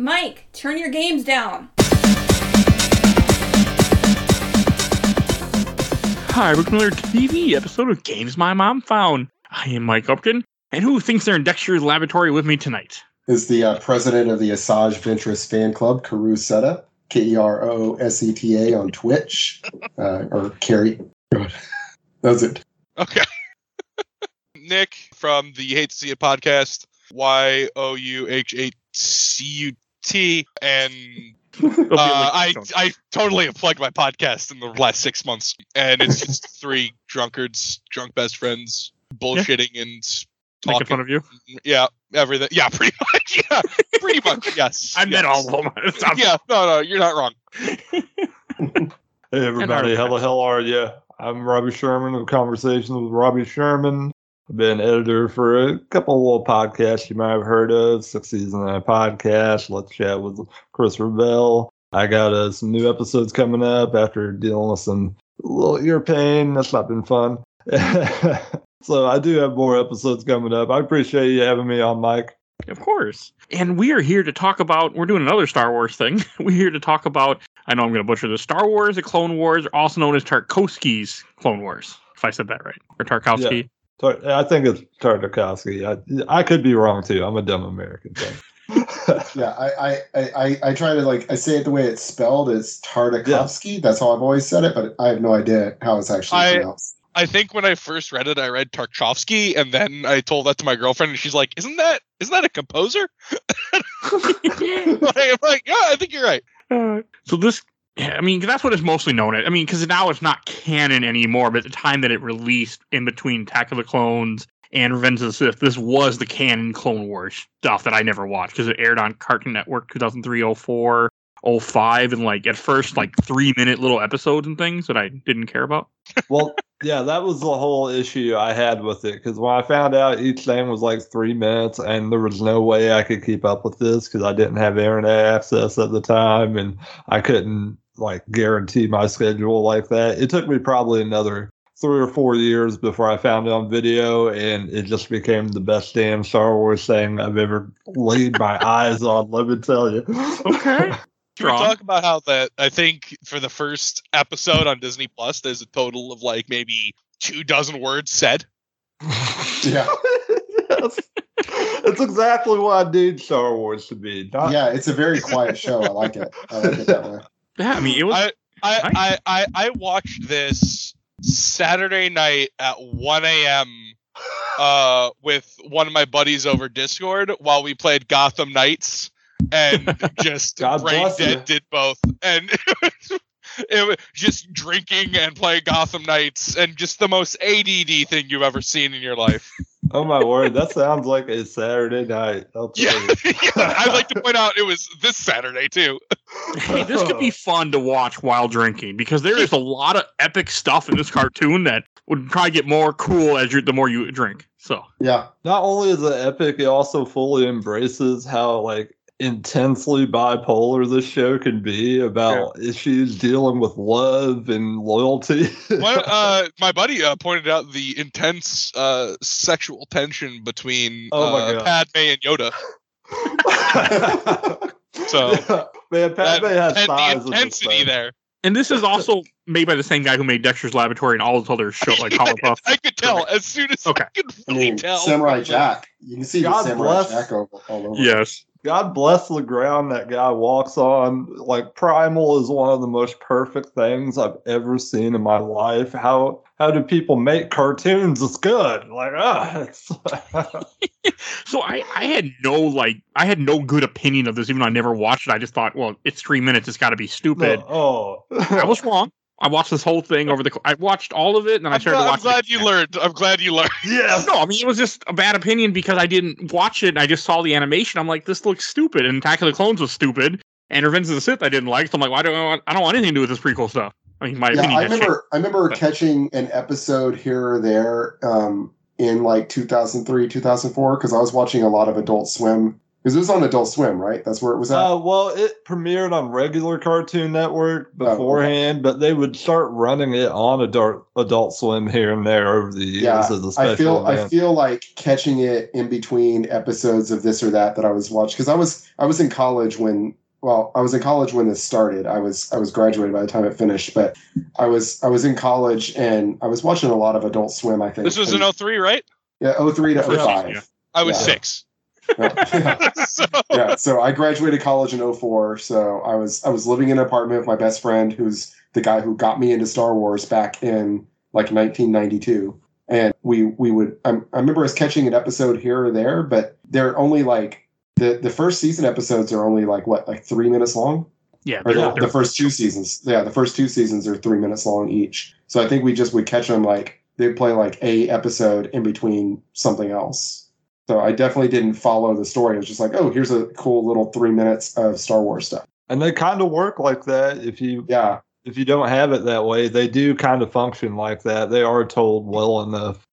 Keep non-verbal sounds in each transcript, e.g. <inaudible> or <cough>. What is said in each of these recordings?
Mike, turn your games down. Hi, welcome to another TV episode of Games My Mom Found. I am Mike Upton, and who thinks they're in Dexter's laboratory with me tonight? is the uh, president of the Asajj Ventress fan club, Karu Seta, K E R O S E T A on Twitch, uh, or Kerry. That's it. Okay. <laughs> Nick from the You Hate to See It podcast, Y O U H H C U T, and There'll be a uh, I. I totally have plugged my podcast in the last six months, and it's just <laughs> three drunkards, drunk best friends, bullshitting and making talking. fun of you. Yeah, everything. Yeah, <laughs> pretty much. Yeah, pretty <laughs> much. Yes. I met yes. all of them. Yeah, no, no, you're not wrong. Hey everybody, how the hell are you? I'm Robbie Sherman of Conversations with Robbie Sherman. Been editor for a couple of podcasts you might have heard of. Six Season podcast. Let's chat with Chris Revell. I got uh, some new episodes coming up after dealing with some little ear pain. That's not been fun. <laughs> so I do have more episodes coming up. I appreciate you having me on, Mike. Of course. And we are here to talk about, we're doing another Star Wars thing. <laughs> We're here to talk about, I know I'm going to butcher this, Star Wars, the Clone Wars, also known as Tarkovsky's Clone Wars, if I said that right. Or Tarkovsky. Tar- I think it's Tartakovsky. I, I could be wrong too. I'm a dumb American. <laughs> <laughs> Yeah, I, I, I, I, I try to like I say it the way it's spelled. It's Tartakovsky. That's how I've always said it, but I have no idea how it's actually I- pronounced. I think when I first read it, I read Tarkovsky, and then I told that to my girlfriend, and she's like, "Isn't that isn't that a composer?" <laughs> I'm like, "Yeah, I think you're right." Uh, so this, yeah, I mean, that's what it's mostly known as. I mean, because now it's not canon anymore, but at the time that it released in between Attack of the Clones and Revenge of the Sith, this was the canon Clone Wars stuff that I never watched because it aired on Cartoon Network 2003, 04, 05, and like at first, like three minute little episodes and things that I didn't care about. well, yeah, that was the whole issue I had with it because when I found out each thing was like three minutes and there was no way I could keep up with this because I didn't have internet access at the time and I couldn't like guarantee my schedule like that. It took me probably another three or four years before I found it on video and it just became the best damn Star Wars thing I've ever laid my <laughs> eyes on, let me tell you. Okay. Can <laughs> we Strong. talk about how that? I think for the first episode on Disney Plus, there's a total of like maybe two dozen words said. <laughs> Yeah. yes. It's exactly what I need Star Wars to be. Not, Yeah, it's a very quiet show. I like it. I like it that way. Yeah, I mean, it was. I I, Nice. I, I I watched this Saturday night at 1 a.m. uh with one of my buddies over Discord while we played Gotham Knights and <laughs> just brain dead you. did both and <laughs> it was just drinking and playing Gotham Knights and just the most ADD thing you've ever seen in your life. Oh my word, that sounds like a Saturday night. I'll tell Yeah, you. <laughs> yeah, I'd like to point out it was this Saturday too. hey, this could be <laughs> fun to watch while drinking because there is a lot of epic stuff in this cartoon that would probably get more cool as you the more you drink. So Yeah, Not only is it epic, it also fully embraces how like intensely bipolar this show can be about issues dealing with love and loyalty. One, <laughs> uh, my buddy uh, pointed out the intense uh, sexual tension between Oh my uh, God. Padme and Yoda. <laughs> So man, Padme has and thighs the intensity thing. there. and this is also made by the same guy who made Dexter's Laboratory and all those other shows like <laughs> Powerpuff. I could tell as soon as Okay. I could I mean, tell. Samurai Jack. You can see God the Samurai bless- Jack all, all over. yes. God bless the ground that guy walks on. Like Primal is one of the most perfect things I've ever seen in my life. How how do people make cartoons? It's good. Like ah, it's <laughs> So I, I had no like I had no good opinion of this even though I never watched it. I just thought, well, it's three minutes, it's gotta be stupid. oh. I was <laughs> wrong. I watched this whole thing over the I watched all of it and then I I'm, started glad, I'm glad it you learned. I'm glad you learned. Yeah. <laughs> No, I mean it was just a bad opinion because I didn't watch it. and I just saw the animation. I'm like, this looks stupid. And Attack of the Clones was stupid. And Revenge of the Sith I didn't like. So I'm like, why do I want? I don't want anything to do with this prequel stuff. I mean, my Yeah, opinion. I has remember. I remember But- catching an episode here or there um, in like 2003, 2004, because I was watching a lot of Adult Swim Because it was on Adult Swim, right? That's where it was at. Uh, well, it premiered on regular Cartoon Network Oh, okay. beforehand, but they would start running it on Adult Adult Swim here and there over the years Yeah, as a special I feel I feel like catching it in between episodes of this or that that I was watching because I was I was in college when well I was in college when this started I was I was graduated by the time it finished but I was I was in college and I was watching a lot of Adult Swim I think This was and- in 03, right? yeah 03 to First 05 yeah. I was Yeah. six. Yeah. <laughs> so, yeah, so I graduated college in 04. So I was I was living in an apartment with my best friend, who's the guy who got me into Star Wars back in like 1992. And we we would I, I remember us catching an episode here or there, but they're only like the the first season episodes are only like what like three minutes long. Yeah, Or the, the first two seasons, yeah, the first two seasons are three minutes long each. So I think we just would catch them like they'd play like a episode in between something else. So I definitely didn't follow the story. It was just like, oh, here's a cool little three minutes of Star Wars stuff. and they kind of work like that. If you Yeah, if you don't have it that way, they do kind of function like that. They are told well enough.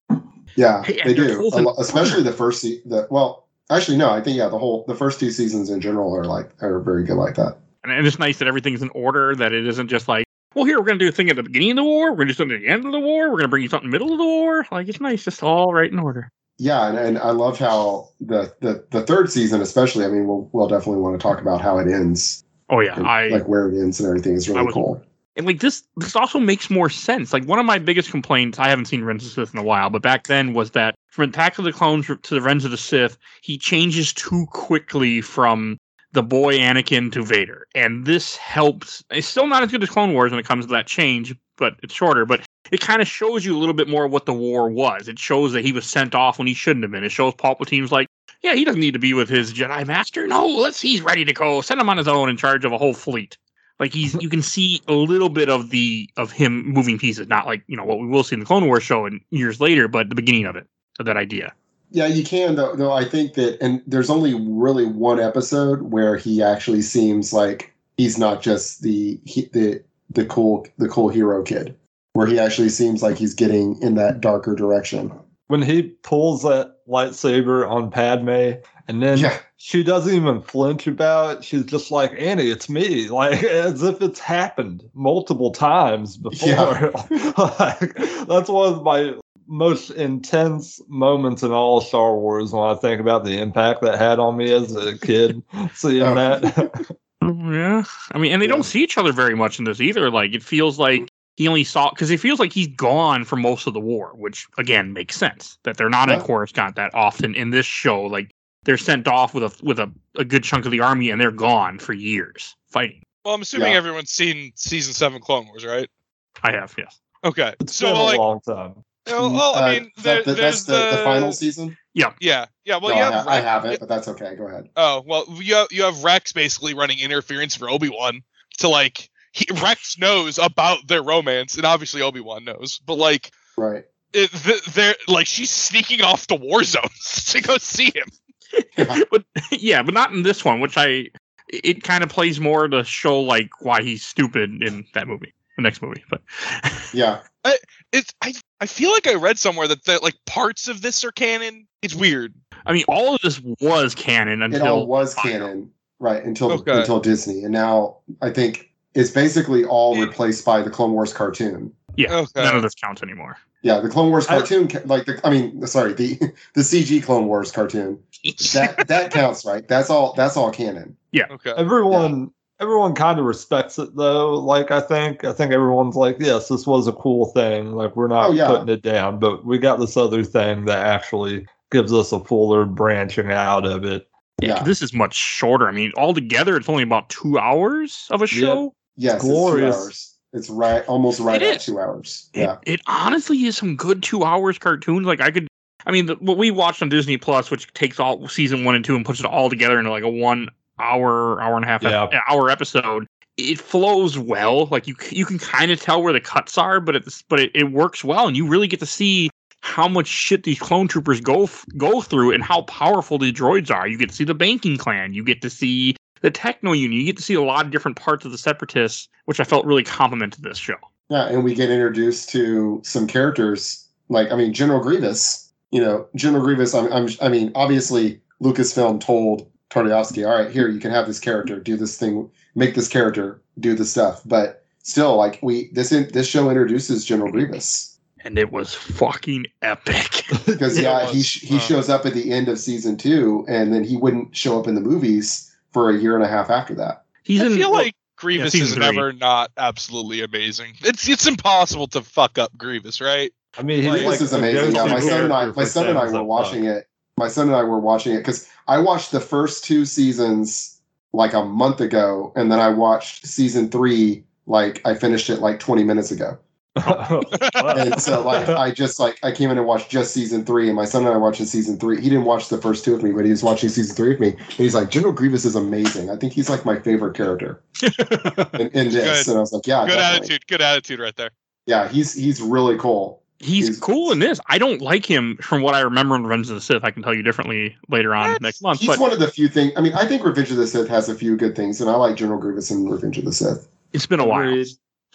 yeah, Hey, they do. A lo- especially the first se- the well, actually no, I think yeah, the whole the first two seasons in general are like are very good like that. and, and it's nice that everything's in order. That it isn't just like, well, here we're gonna do a thing at the beginning of the war. We're gonna do something at the end of the war. We're gonna bring you something in the middle of the war. Like it's nice, just all right in order. Yeah, and, and I love how the, the the third season, especially. I mean, we'll we'll definitely want to talk about how it ends, Oh yeah, and, I like where it ends and everything is really cool. and like this this also makes more sense like one of my biggest complaints i haven't seen Revenge of the sith in a while but back then was that from attack of the clones to the Revenge of the sith he changes too quickly from the boy anakin to vader and this helps it's still not as good as clone wars when it comes to that change but it's shorter but it kind of shows you a little bit more of what the war was. It shows that he was sent off when he shouldn't have been. It shows palpatine's like yeah he doesn't need to be with his jedi master. No let's he's ready to go. Send him on his own in charge of a whole fleet. Like he's you can see a little bit of the of him moving pieces not like you know what we will see in the clone wars show and years later but the beginning of it of that idea. Yeah, you can though. Though I think that, and there's only really one episode where he actually seems like he's not just the he, the the cool the cool hero kid, where he actually seems like he's getting in that darker direction. When he pulls that lightsaber on Padme, and then Yeah, she doesn't even flinch about it. She's just like, Annie, it's me. <laughs> Like, as if it's happened multiple times before. <laughs> like, that's one of my most intense moments in all of Star Wars when I think about the impact that had on me as a kid <laughs> seeing Oh. that. yeah i mean and they Yeah. don't see each other very much in this either like it feels like he only saw because it feels like he's gone for most of the war which again makes sense that they're not in Yeah. coruscant that often in this show like they're sent off with a with a, a good chunk of the army and they're gone for years fighting well, I'm assuming Yeah. everyone's seen season seven Clone Wars, right? i have yes Okay. It's so, been a like, long time. well, well, I Uh, mean, is there, that that's the, the final season. Yeah, yeah. Yeah. Well, no, you I, have ha- I Rex- haven't, but that's okay. Go ahead. Oh well, you have, you have Rex basically running interference for Obi Wan to like he, Rex knows about their romance, and obviously Obi Wan knows, but like Right. it, th- they're like she's sneaking off to war zones <laughs> to go see him. <laughs> but yeah, but not in this one, which I it kind of plays more to show like why he's stupid in that movie, the next movie. But <laughs> Yeah. It's I I feel like I read somewhere that the, like parts of this are canon. It's weird. I mean, all of this was canon It until all was canon, right? Until Okay. until Disney, and now I think it's basically all Yeah. replaced by the Clone Wars cartoon. yeah, Okay. none of this counts anymore. Yeah, the Clone Wars cartoon, ca- like the, I mean, sorry, the <laughs> the CG Clone Wars cartoon. <laughs> That that counts, right? That's all. That's all canon. Yeah. Okay. Everyone everyone kind of respects it though. Like I think I think everyone's like, yes, this was a cool thing. Like we're not Oh, yeah. putting it down, but we got this other thing that actually gives us a fuller branching out of it. Yeah, 'cause Yeah. this is much shorter. I mean, altogether, it's only about two hours of a show. Yes, Glorious. it's two hours. It's right, almost right It at is. two hours. It, Yeah, it honestly is some good two hours cartoons. Like I could, I mean, the, what we watched on Disney Plus, which takes all season one and two and puts it all together into like a one hour, hour and a half, Yeah. hour episode. It flows well. Like you, you can kind of tell where the cuts are, but it's but it, it works well, and you really get to see how much shit these clone troopers go f- go through and how powerful the droids are. You get to see the banking clan. You get to see the techno union. You get to see a lot of different parts of the separatists, which I felt really complimented this show. yeah, and we get introduced to some characters like I mean General Grievous. You know, General Grievous. I'm, I'm I mean, obviously Lucasfilm told Tartakovsky, all right, here you can have this character, do this thing, make this character do the stuff. But still, like we this in, this show introduces General Grievous and it was fucking epic. <laughs> <laughs> because It yeah, he was, sh- he uh, shows up at the end of season two, and then he wouldn't show up in the movies for a year and a half after that. He's I in feel well, like Grievous season is three. never not absolutely amazing. It's it's impossible to fuck up Grievous, right? I mean, he's Grievous like is amazing. Yeah, my son and I, my son and I were watching Buck. it. My son and I were watching it because I watched the first two seasons like a month ago, and then I watched season three. Like I finished it like 20 minutes ago, and so like <laughs> I just like I came in and watched just season three, and my son and I watched season three. He didn't watch the first two with me, but he was watching season three with me, and he's like, General Grievous is amazing. I think he's like my favorite character <laughs> in, in this. Good. And I was like, yeah, Good definitely. attitude, good attitude right there. Yeah, he's he's really cool. he's, he's- cool in this. I don't like him from what I remember in Revenge of the Sith. I can tell you differently later on What? next month. He's But one of the few things. I mean, I think Revenge of the Sith has a few good things, and I like General Grievous in Revenge of the Sith. it's been a while.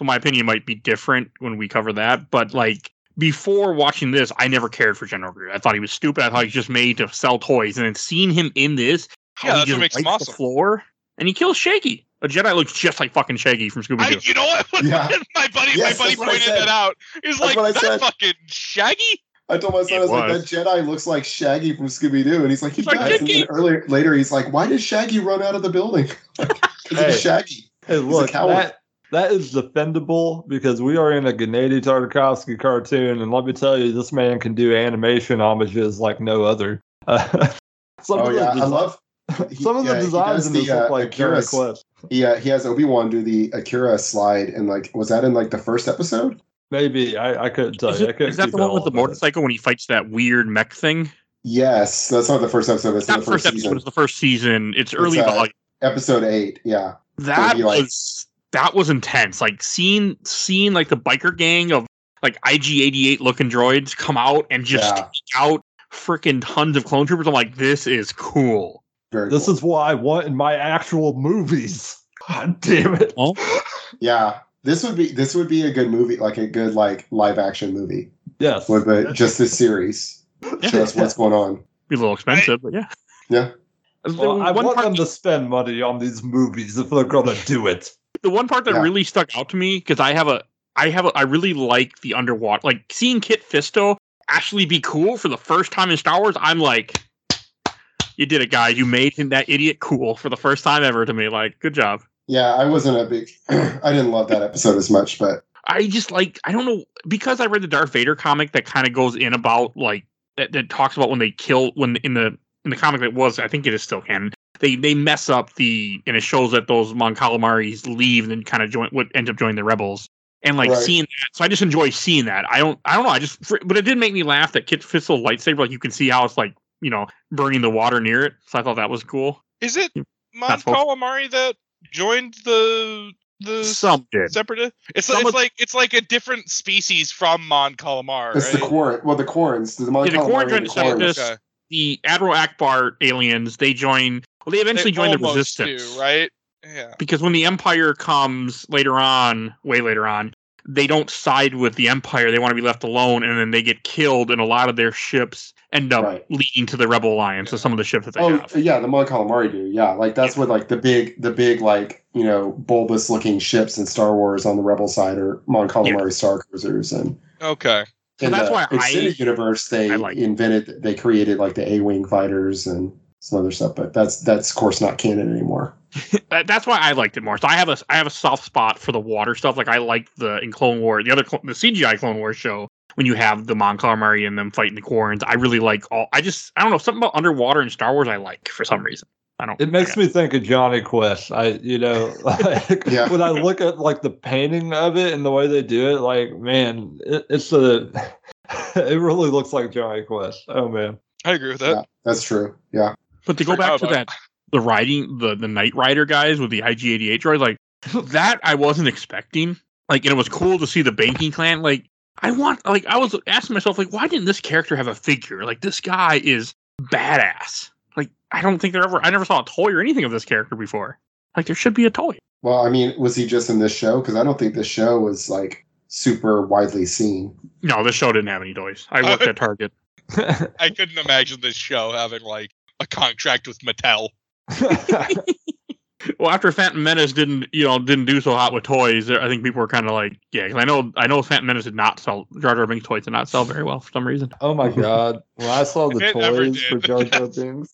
Agreed. So my opinion might be different when we cover that. But like before watching this, I never cared for General Grievous. I thought he was stupid. I thought he was just made to sell toys. And then seeing him in this, how Yeah, he just makes him awesome. the floor and he kills Shaggy. A Jedi looks just like fucking Shaggy from Scooby Doo. you know what? <laughs> Yeah. my buddy, Yes, my buddy that's what I pointed that out. He's That's like, what that said. fucking Shaggy. I told my son, It I was like, that. Jedi looks like Shaggy from Scooby Doo, and he's like, he He's like, does. And then earlier, later, he's like, why did Shaggy run out of the building? <laughs> Because Hey. it's Shaggy. Hey, a look, coward. that that is defendable because we are in a Gennady Tartakovsky cartoon, and let me tell you, this man can do animation homages like no other. Uh, <laughs> some Oh of the yeah, I desi- love. <laughs> he- some of the yeah, he designs does in this the, look uh, like Akira Jonny Quest. He uh, he has Obi Wan do the Akira slide, and like, was that in like the first episode? Maybe I, I couldn't tell Is, you. I it, couldn't is that the it one with the up it. motorcycle when he fights that weird mech thing? Yes, that's not the first episode. That's Not the the first first episode. season. It's the first season. It's early uh, volume. Episode eight. Yeah. That he, like- was that was intense. Like seeing seeing like the biker gang of like IG88 looking droids come out and just Yeah. out freaking tons of clone troopers. I'm like, this is cool. Very. This cool. is what I want in my actual movies. <laughs> God damn it! Oh. Yeah, this would be this would be a good movie, like a good like live action movie. Yes. Would uh, but just this series show us what's going on. Be a little expensive, but yeah. Yeah. Well, I want them to spend money on these movies if they're gonna do it. The one part that Yeah. really stuck out to me because I have a I have a I really like the underwater like seeing Kit Fisto actually be cool for the first time in Star Wars. I'm like, you did it, guys. You made him that idiot cool for the first time ever to me. Like, good job. Yeah, I wasn't a big. <clears throat> I didn't love that episode as much, but I just like I don't know because I read the Darth Vader comic that kind of goes in about like that, that talks about when they kill when in the in the comic that was I think it is still canon they they mess up the and it shows that those Mon Calamaris leave and then kind of join what end up joining the rebels and like Right. seeing that so I just enjoy seeing that I don't I don't know I just fr- but it did make me laugh that Kit Fisto lightsaber like you can see how it's like you know burning the water near it so I thought that was cool Is it Mon Calamari that joined the the some did separatist? It's, Some it's of- like it's like a different species from Mon Calamar, it's the right? Quarren. Well, the Quarrens, the Mon Yeah, the Calamari Quarren and joined the the Separatists. Okay. the Admiral Ackbar aliens they join well they eventually They join the resistance do, right? Yeah. because when the empire comes later on way later on they don't side with the empire they want to be left alone and then they get killed and a lot of their ships end up Right. leading to the rebel alliance Yeah. of some of the ships that they Oh have yeah, the Mon Calamari do. Yeah, like that's what like the big, the big like you know bulbous looking ships in Star Wars on the Rebel side are Mon Calamari Star Cruisers, and Okay. So in that's the why I- extended universe they I like it. invented, they created like the A wing fighters and some other stuff, but that's that's of course not canon anymore. <laughs> that's why i liked it more so i have a i have a soft spot for the water stuff like i like the in clone war the other the cgi clone wars show when you have the Mon Calamari and them fighting the Quarrens, I really like all. I just I don't know something about underwater in Star Wars. I like for some reason. I don't. It makes me think of Jonny Quest. I, you know, <laughs> like, Yeah. when I look at like the painting of it and the way they do it, like man, it, it's a, <laughs> it really looks like Jonny Quest. Oh man, I agree with that. Yeah, that's true. Yeah, But oh, to go back to that, the riding, the the Knight Rider guys with the IG88 droid, like that, I wasn't expecting. Like, and it was cool to see the banking clan. Like, I want, like, I was asking myself, like, why didn't this character have a figure? Like, this guy is badass. Like, I don't think there ever, I never saw a toy or anything of this character before. Like, there should be a toy. Well, I mean, was he just in this show? Because I don't think this show was like super widely seen. No, this show didn't have any toys. I worked <laughs> at Target. I couldn't imagine this show having like a contract with Mattel. <laughs> <laughs> Well, after Phantom Menace didn't, you know, didn't do so hot with toys, I think people were kind of like, yeah, 'cause I know, I know, Phantom Menace did not sell Jar Jar Binks toys did not sell very well for some reason. oh my god! When I saw <laughs> the It never toys for did. Jar Jar Binks,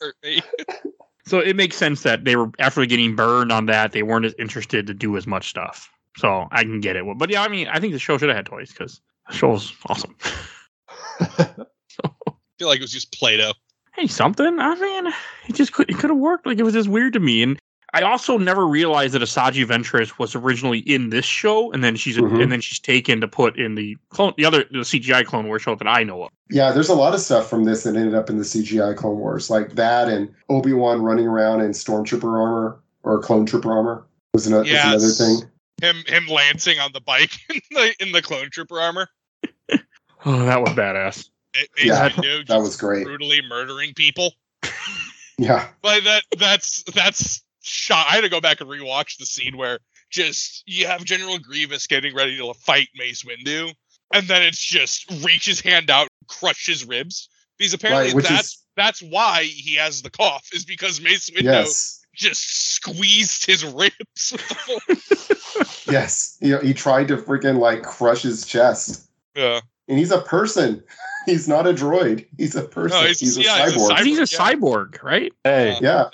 So it makes sense that they were after getting burned on that, they weren't as interested to do as much stuff. So I can get it, but yeah, I mean, I think the show should have had toys because the show's awesome. I feel like it was just Play-Doh. Hey, something. I mean, it just could it could have worked. Like it was just weird to me, and I also never realized that Asajj Ventress was originally in this show, and then she's Mhm. and then she's taken to put in the clone, the other the CGI Clone Wars show that I know of. Yeah, there's a lot of stuff from this that ended up in the CGI Clone Wars, like that and Obi Wan running around in stormtrooper armor or clone trooper armor was another, was another thing. Him him lancing on the bike <laughs> in the in the clone trooper armor. <laughs> Oh, that was badass. It, Yeah, That was great. brutally murdering people. <laughs> Yeah, But that that's that's shot. I had to go back and rewatch the scene where just you have General Grievous getting ready to fight Mace Windu, and then it's just reach his hand out, crush his ribs. Because apparently right. That's is that's why he has the cough, is because Mace Windu yes, just squeezed his ribs with the force. <laughs> yes. You know, he tried to freaking like crush his chest, yeah. And he's a person. <laughs> He's not a droid. He's a person. he's- he's, a yeah, he's a cyborg. cyborg. He's a yeah. cyborg, right? hey, yeah,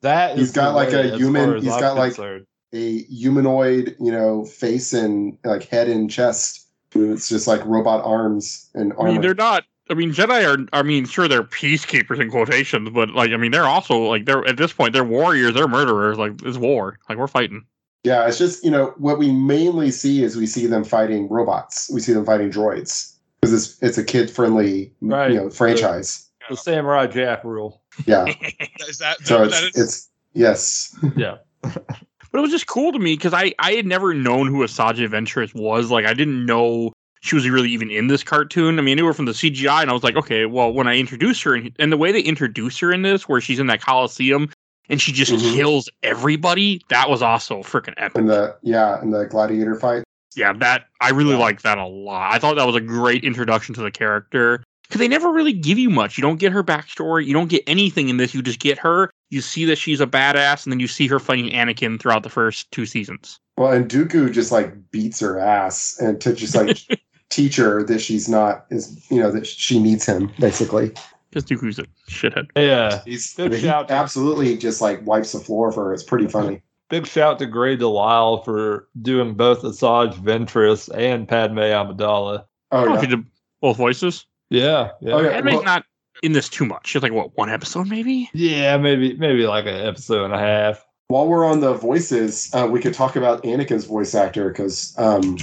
That he's got like a human- far as he's I'm got like- concerned. a humanoid, you know, face and like head and chest. It's just like robot arms and I mean, armor. they're not. I mean, Jedi are. I mean, sure, they're peacekeepers in quotations, but like, I mean, they're also like they're at this point they're warriors, they're murderers. Like it's war. Like we're fighting. Yeah, it's just you know what we mainly see is we see them fighting robots. We see them fighting droids because it's it's a kid friendly Right. you know franchise. the Samurai Jack rule. Yeah, Is <laughs> that, is that so it's that is? it's yes, <laughs> Yeah, But it was just cool to me because I I had never known who Asajj Ventress was. Like I didn't know she was really even in this cartoon. I mean, I knew her from the CGI, and I was like, okay, well, when I introduced her, and, and the way they introduce her in this, where she's in that Coliseum and she just Mhm. kills everybody, that was also freaking epic. and the yeah and the gladiator fight. Yeah, that I really Yeah. liked that a lot. I thought that was a great introduction to the character because they never really give you much. You don't get her backstory. You don't get anything in this. You just get her. You see that she's a badass, and then you see her fighting Anakin throughout the first two seasons. Well, and Dooku just like beats her ass and to just like <laughs> teach her that she's not is you know that she needs him basically. Because Dooku's a shithead. yeah. He's Good he absolutely just like wipes the floor for her. It's pretty funny. Big shout to Grey DeLisle for doing both Asajj Ventress and Padme Amidala. Oh Oh, yeah. she did both voices. Yeah, yeah, Oh, yeah. Padme's well- not in this too much. She's like what one episode maybe. Yeah, maybe maybe like an episode and a half. While we're on the voices, uh, we could talk about Anakin's voice actor because um,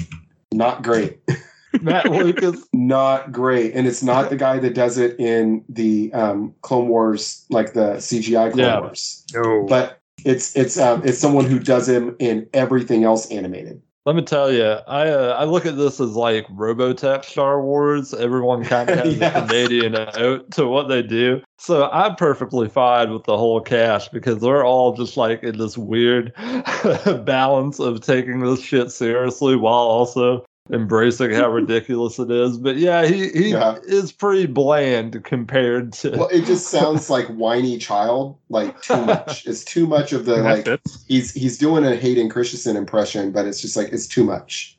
not great, <laughs> Mat Lucas. not great, and it's not the guy that does it in the um, Clone Wars, like the CGI Clone Yeah. Wars, No. but it's it's um, it's someone who does him in everything else animated. Let me tell you, I uh, I look at this as like Robotech Star Wars. Everyone kind of <laughs> has Yes. a Canadian out to what they do. So I'm perfectly fine with the whole cast because they're all just like in this weird <laughs> balance of taking this shit seriously while also embracing how <laughs> ridiculous it is. But yeah, he, he Yeah. is pretty bland compared to Well, it just <laughs> sounds like whiny child, like too <laughs> much. It's too much of the that like fits. he's he's doing a Hayden Christensen impression, but it's just like it's too much.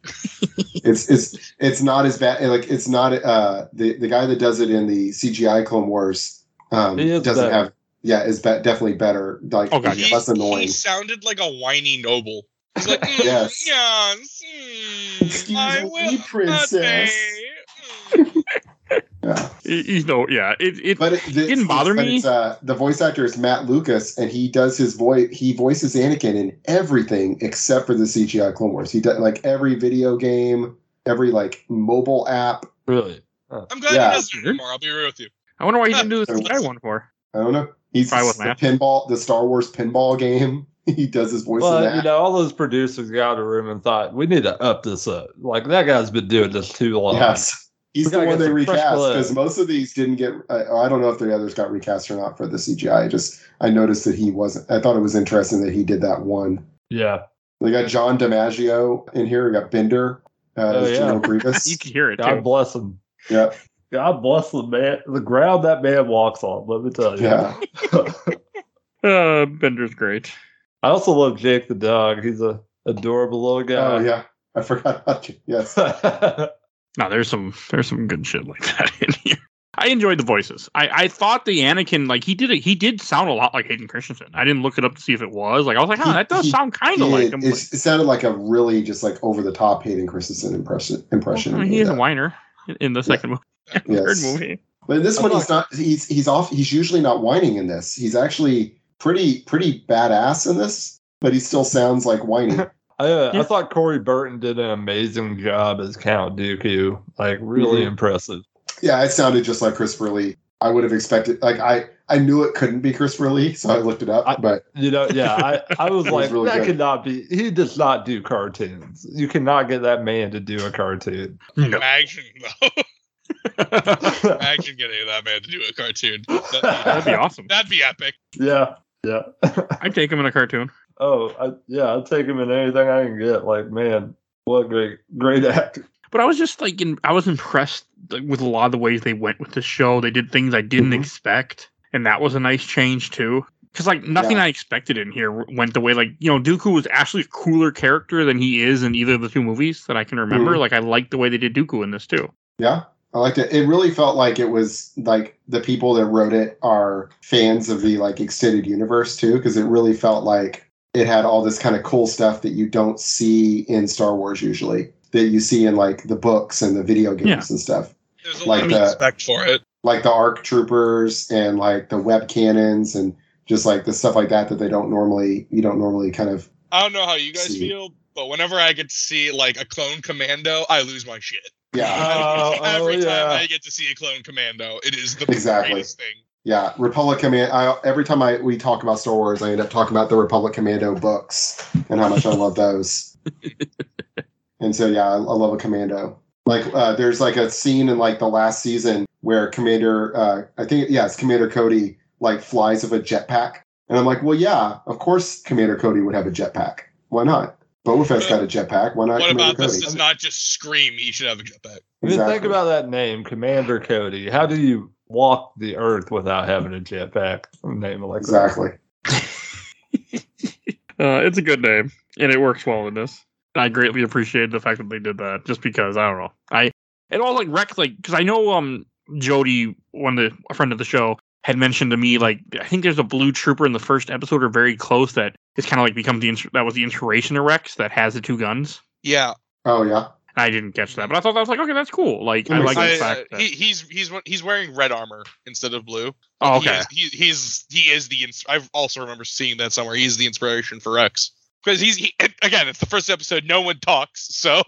it's it's it's not as bad. Like it's not uh the the guy that does it in the CGI Clone Wars um He is doesn't better. have yeah is be- definitely better. Like Oh, God, yeah. He, less annoying. he sounded like a whiny noble. He's like, mm, Yes. yes, mm, Excuse I me, will, princess. <laughs> Yeah, He- He's no, yeah. It it but it, it's- didn't bother but me. It's, uh, the voice actor is Mat Lucas, and he does his voice. He voices Anakin in everything except for the CGI Clone Wars. He does like every video game, every like mobile app. really. I'm glad Yeah. he doesn't anymore. I'll be real with you. I wonder why he didn't do Yeah. this guy one for. I don't know. He's Probably the wasn't pinball, the Star Wars pinball game. <laughs> He does his voice in Well, you know, all those producers got a room and thought we need to up this up. Like that guy's been doing this too long. yes, he's We the gotta one they recast because most of these didn't get. Uh, I don't know if the others got recast or not for the CGI. I just I noticed that he wasn't. I thought it was interesting that he did that one. Yeah. They got John DiMaggio in here. We got Bender uh, Oh, as yeah. General <laughs> Grievous. You can hear it God too. bless him. yeah, God bless the man. The ground that man walks on. Let me tell you. yeah. <laughs> Uh, Bender's great. I also love Jake the dog. He's a adorable little guy. Oh yeah, I forgot about you. Yes. <laughs> No, there's some there's some good shit like that <laughs> in here. I enjoyed the voices. I, I thought the Anakin like he did it. He did sound a lot like Hayden Christensen. I didn't look it up to see if it was like I was like, oh, that does he sound kind of like It, him. it's- it sounded like a really just like over the top Hayden Christensen impression. but- Impression. I mean, he is a whiner in the second movie, <laughs> third Yes. movie. But in this I one, thought- he's not. He's he's off. He's usually not whining in this. He's actually pretty pretty badass in this, but he still sounds like whiny. <laughs> I, uh, Yeah. I thought Corey Burton did an amazing job as Count Dooku. Like really Mhm. impressive. yeah, it sounded just like Christopher Lee. I would have expected. Like I I knew it couldn't be Christopher Lee, so I looked it up. I- but You know, yeah, I, <laughs> I was It was like, really that good. could not be. He does not do cartoons. You cannot get that man to do a cartoon. No. Imagine though. yeah, Imagine <laughs> getting that man to do a cartoon. That'd That'd be awesome. That'd be epic. yeah. <laughs> I'd take him in a cartoon. Oh, I, yeah, I'll take him in anything I can get. Like, man, what great, great <laughs> actor. But I was just like, in, I was impressed with a lot of the ways they went with the show. They did things I didn't Mhm. expect, and that was a nice change too. Because like nothing Yeah. I expected in here went the way like you know Dooku was actually a cooler character than he is in either of the two movies that I can remember. Mhm. Like I liked the way they did Dooku in this too. yeah, I liked it. It really felt like it was like the people that wrote it are fans of the like extended universe too, because it really felt like it had all this kind of cool stuff that you don't see in Star Wars usually. That you see in like the books and the video games Yeah. and stuff. There's a Like lot that. of respect for it. like the arc troopers and like the web cannons and just like the stuff like that that they don't normally you don't normally kind of I don't know how you guys See. feel, but whenever I get to see like a clone commando, I lose my shit. Yeah <laughs> Oh, oh, Every time yeah. I get to see a clone commando, it is the Exactly. greatest thing. yeah republic command I, every time i we talk about star wars i end up talking about the republic commando books and how much i love those <laughs> and so yeah i, I love a commando like uh, there's like a scene in like the last season where commander uh, i think yeah it's commander cody like flies with a jetpack and i'm like well yeah of course commander cody would have a jetpack why not Boba Fett's got a jetpack. Why not What Commander about this Cody? does not just scream he should have a jetpack? I mean, think about that name, Commander Cody. How do you walk the earth without having a jetpack? Name like. Exactly. <laughs> Uh, it's a good name, and it works well in this. I greatly appreciated the fact that they did that, just because I don't know. I it all like wrecked like because I know um Jody, one of the a friend of the show, had mentioned to me like I think there's a blue trooper in the first episode or very close that is kind of like become the that was the inspiration of Rex that has the two guns. Yeah, Oh yeah. I didn't catch that, but I thought that was like okay, that's cool. Like I makes like the sense. I, fact uh, that he, he's he's he's wearing red armor instead of blue. oh, He okay. is- He, he's he is the. ins- I also remember seeing that somewhere. He's the inspiration for Rex because he's he, again. It's the first episode. No one talks, so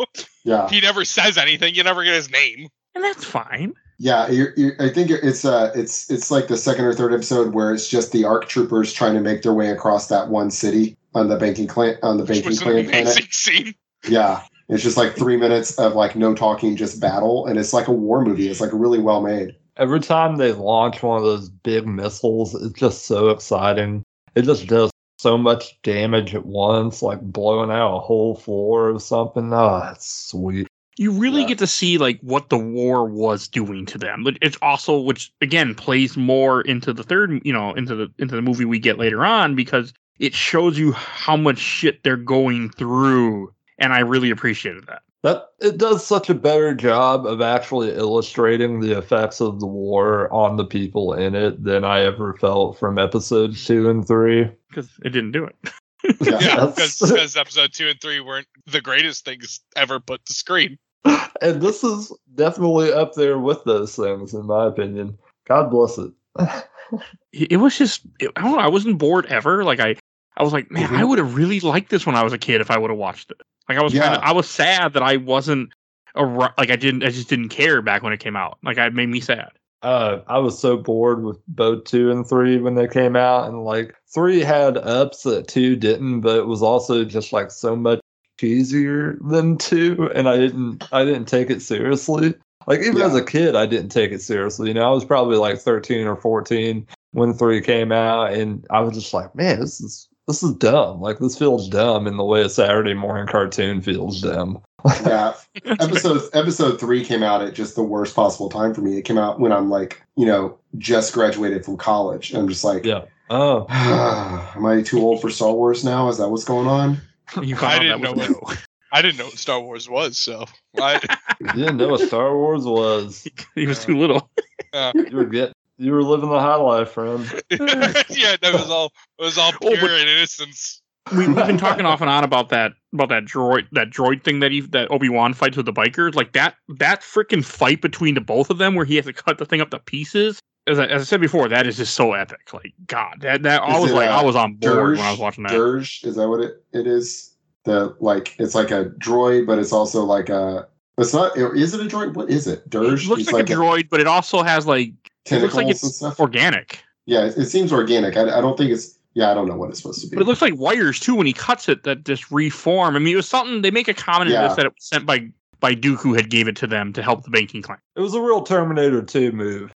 Yeah. <laughs> he never says anything. You never get his name. and that's fine. Yeah, you're, you're, I think it's uh, it's it's like the second or third episode where it's just the ARC troopers trying to make their way across that one city on the banking clan on the banking was an clan planet. scene. Yeah, it's just like three minutes of like no talking, just battle, and it's like a war movie. It's like really well made. Every time they launch one of those big missiles, it's just so exciting. It just does so much damage at once, like blowing out a whole floor or something. Oh, it's sweet. You really Yeah. get to see like what the war was doing to them. But It's also which again plays more into the third, you know, into the into the movie we get later on because it shows you how much shit they're going through, and I really appreciated that. That it does such a better job of actually illustrating the effects of the war on the people in it than I ever felt from episodes two and three. Because it didn't do it. Yeah. <laughs> Yeah, because episode two and three weren't the greatest things ever put to screen. <laughs> and this is definitely up there with those things, in my opinion. God bless it. It was just it, I don't know. I wasn't bored ever. Like I, I was like, man, Mhm. I would have really liked this when I was a kid if I would have watched it. Like I was Yeah. kind of, I was sad that I wasn't a like I didn't, I just didn't care back when it came out. Like it made me sad. Uh, I was so bored with both two and three when they came out, and like three had ups that two didn't, but it was also just like so much cheesier than two, and I didn't, I didn't take it seriously. Like even Yeah. as a kid, I didn't take it seriously. You know, I was probably like thirteen or fourteen when three came out, and I was just like, man, this is this is dumb. Like this feels dumb in the way a Saturday morning cartoon feels dumb. <laughs> Yeah, episode episode three came out at just the worst possible time for me. It came out when I'm like, you know, just graduated from college. and I'm just like, Yeah. Oh, <sighs> Am I too old for Star Wars now? Is that what's going on? <laughs> You I found out didn't that was know no. I didn't know what Star Wars was, so I, <laughs> you didn't know what Star Wars was. <laughs> he was uh, too little. Uh, you were get you were living the high life, friend. yeah, that was all. It was all Oh, pure but- and innocence. We, we've been talking off and on about that about that droid that droid thing that he that Obi Wan fights with the bikers. Like that that freaking fight between the both of them, where he has to cut the thing up to pieces. As I, as I said before, that is just so epic. Like God, that that I was it, like uh, I was on board Dirge, when I was watching that. Dirge, is that what it, it is? The like it's like a droid, but it's also like a it's not is it a droid? What is it? Dirge? It looks it's like, a droid, but it also has like it looks tentacles like and it's stuff. organic. yeah, it, it seems organic. I, I don't think it's yeah, I don't know what it's supposed to be. But it looks like wires too when he cuts it that just reform. I mean, it was something they make a comment in this that it was sent by by Dooku had gave it to them to help the banking clan. It was a real Terminator 2 move.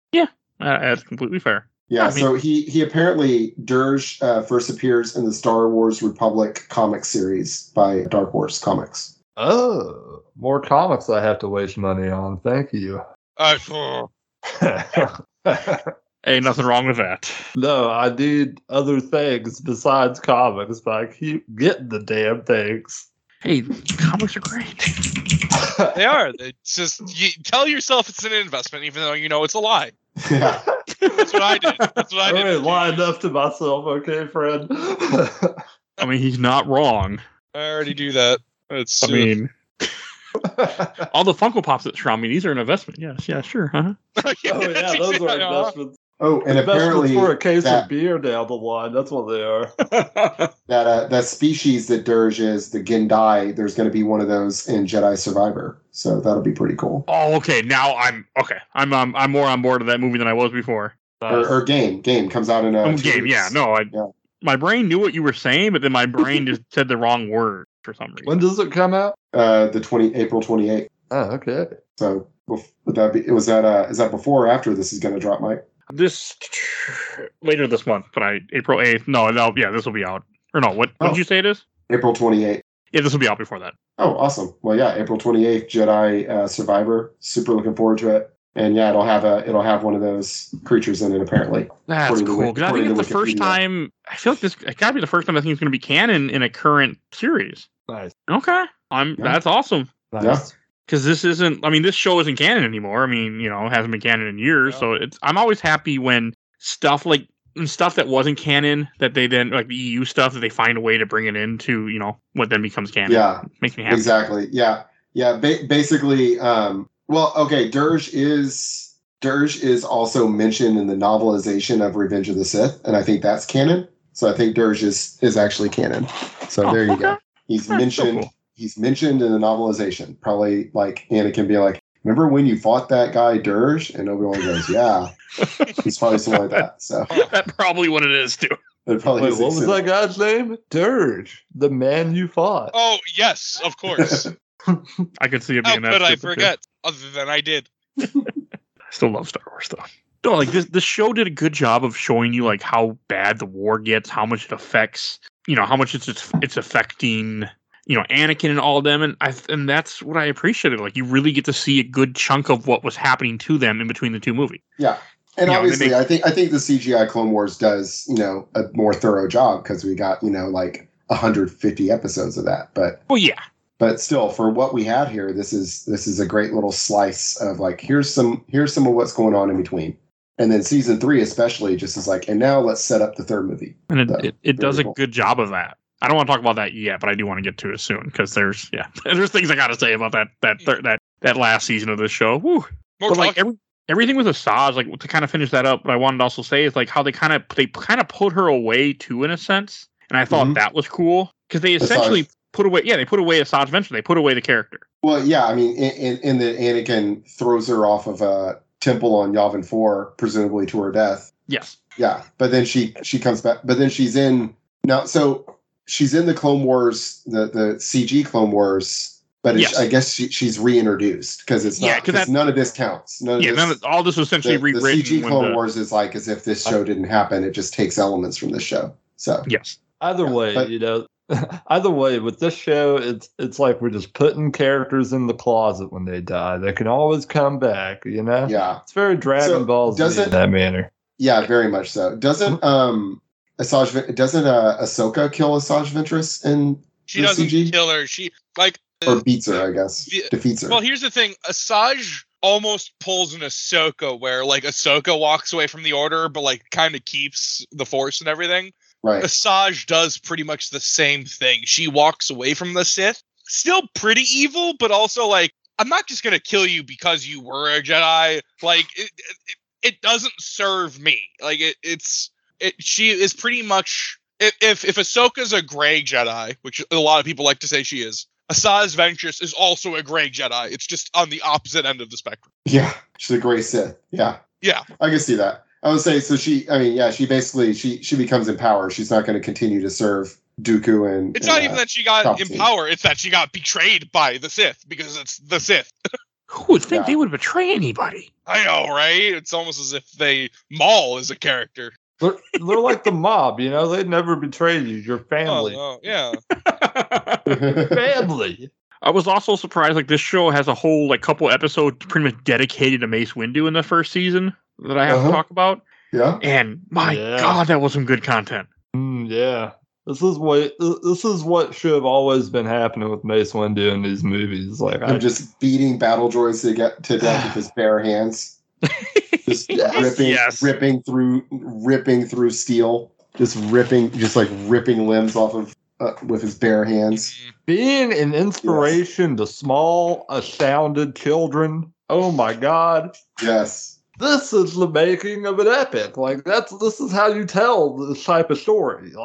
Uh, that's completely fair. Yeah, I mean- so he he apparently Dirge uh, first appears in the Star Wars Republic comic series by Dark Horse Comics. Oh, more comics I have to waste money on. Thank you. I oh, <laughs> Ain't nothing wrong with that. no, I need other things besides comics, but I keep getting the damn things. Hey, comics are great. they are. It's just you tell yourself it's an investment, even though you know it's a lie. Yeah, That's what I did. That's what I All did. right, lie enough to myself, okay, friend? I mean, he's not wrong. I already do that. It's. I mean, <laughs> all the Funko Pops that surround me, these are an investment. Yes, yeah, sure. <laughs> huh oh yeah, <laughs> those are uh-huh. investments. Oh, and investments apparently for a case that- of beer down the line. That's what they are. <laughs> that uh, that species that Dirge is, the Gendai, there's going to be one of those in Jedi Survivor, so that'll be pretty cool. oh, okay. Now I'm okay. I'm um, I'm more on board of that movie than I was before. Or, or game, game comes out in a Oh, game, yeah. No, I. Yeah. My brain knew what you were saying, but then my brain just said the wrong word for some reason. When does it come out? uh, the twenty April twenty eighth. Oh, okay. So would that be? Was that uh, is that before or after this is going to drop, Mike? This later this month, but I April eighth. No, no, yeah, this will be out. Or no, what? What Oh. did you say it is? April twenty eighth. Yeah, this will be out before that. Oh, awesome. Well, yeah, April 28th, Jedi uh, Survivor. Super looking forward to it. And yeah, it'll have a it'll have one of those creatures in it apparently. That's According to cool. 'cause I think it's the first time. I feel like this. It gotta be the first time I think it's going to be canon in a current series. Nice. Okay, I'm. Yeah. That's awesome. Nice. Because this isn't. I mean, this show isn't canon anymore. I mean, you know, it hasn't been canon in years. Yeah. So it's. I'm always happy when stuff like stuff that wasn't canon that they then like the EU stuff that they find a way to bring it into you know what then becomes canon. Yeah, makes me happy. exactly. Yeah, yeah. Ba- basically, um, well, okay. Dirge is Dirge is also mentioned in the novelization of Revenge of the Sith, and I think that's canon. So I think Dirge is is actually canon. So Oh, there you okay. go. He's That's so mentioned. cool. He's mentioned in the novelization. Probably like Anakin being like, "Remember when you fought that guy Dirge?" And Obi Wan goes, "Yeah." <laughs> He's probably something like that. So <laughs> That's probably what it is too. it probably Wait, is what was extended. that guy's name? Dirge, the man you fought. Oh yes, of course. <laughs> I could see it How being oh, that. could I stupid, too. forget? Other than I did. I still love Star Wars though. No, like this, this show did a good job of showing you like how bad the war gets, how much it affects, you know, how much it's it's, it's affecting, you know, Anakin and all of them, and I and that's what I appreciated. Like you really get to see a good chunk of what was happening to them in between the two movies. Yeah. And You know, obviously, make- I think I think the CGI Clone Wars does you know a more thorough job because we got you know like 150 episodes of that. But Well, yeah, but still, for what we had here, this is this is a great little slice of like here's some here's some of what's going on in between. And then season three, especially, just is like, and now let's set up the third movie. and it, Yeah, it, it does a cool. good job of that. I don't want to talk about that yet, but I do want to get to it soon because there's yeah, <laughs> there's things I got to say about that that thir- that that last season of the show. Woo. More but like talk. every, everything with Asajj, like to kind of finish that up, what I wanted to also say is like how they kind of they kind of put her away too in a sense, and I thought Mhm. that was cool because they essentially put away yeah they put away Asajj Ventress, they put away the character. Well, yeah, I mean, in, in, in that Anakin throws her off of a temple on Yavin Four, presumably to her death. Yes, Yeah, but then she she comes back. But then she's in now. So she's in the Clone Wars, the the CG Clone Wars. But it's, Yes. I guess she, she's reintroduced because it's Yeah, not 'cause because that- none of this counts. None of yeah, this, none of, all this was essentially the, the. CG Clone the- Wars is like as if this show didn't happen. It just takes elements from this show. So Yes, Either Yeah, way, but- you know, <laughs> either way with this show, it's it's like we're just putting characters in the closet when they die. They can always come back. You know, yeah, it's very Dragon So, Ball Z doesn't- in that manner. yeah, very much so. Doesn't um Asajj doesn't uh, Ahsoka kill Asajj Ventress in She The doesn't CG? kill her. She like or beats her? I guess Yeah. defeats her. Well, here's the thing: Asajj almost pulls an Ahsoka, where like Ahsoka walks away from the Order, but like kind of keeps the Force and everything. right. Asajj does pretty much the same thing. She walks away from the Sith, still pretty evil, but also like, I'm not just gonna kill you because you were a Jedi. Like, it, it, it doesn't serve me. Like, it, it's it. She is pretty much if if if Ahsoka's a gray Jedi, which a lot of people like to say she is. Asajj Ventress is also a gray Jedi. It's just on the opposite end of the spectrum. Yeah, she's a gray Sith. Yeah, Yeah. I can see that. I would say so. She, I mean, yeah, she basically she she becomes in power. She's not going to continue to serve Dooku and. It's and, not uh, even that she got in power, it's that she got betrayed by the Sith because it's the Sith. Who would think Yeah. they would betray anybody? I know, right? It's almost as if they Maul is a character. They're, they're like the mob, you know. They'd never betray you. Your family, Oh, oh, yeah. <laughs> family. I was also surprised. Like this show has a whole like couple episodes pretty much dedicated to Mace Windu in the first season that I have Uh-huh. to talk about. yeah, And my Yeah. god, that was some good content. Mm, yeah, this is what this is what should have always been happening with Mace Windu in these movies. Like, I I'm just beating battle droids to get to death with his bare hands, just <laughs> Yes. ripping, Yes. ripping through, ripping through steel, just ripping, just like ripping limbs off of uh, with his bare hands. being an inspiration to small, astounded children. Oh my god. Yes, This is the making of an epic. Like that's this is how you tell this type of story. <laughs>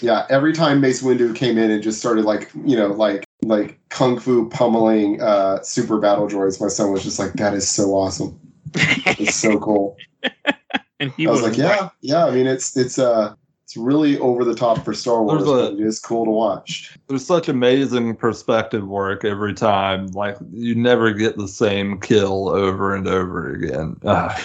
Yeah. Every time Mace Windu came in and just started like you know like like kung fu pummeling uh, super battle droids, my son was just like, "That is so awesome! <laughs> It's so cool." <laughs> and he I was was like, yeah, yeah. I mean, it's it's uh it's really over the top for Star Wars, a- but it is cool to watch. there's such amazing perspective work every time. Like you never get the same kill over and over again. <laughs> Ah.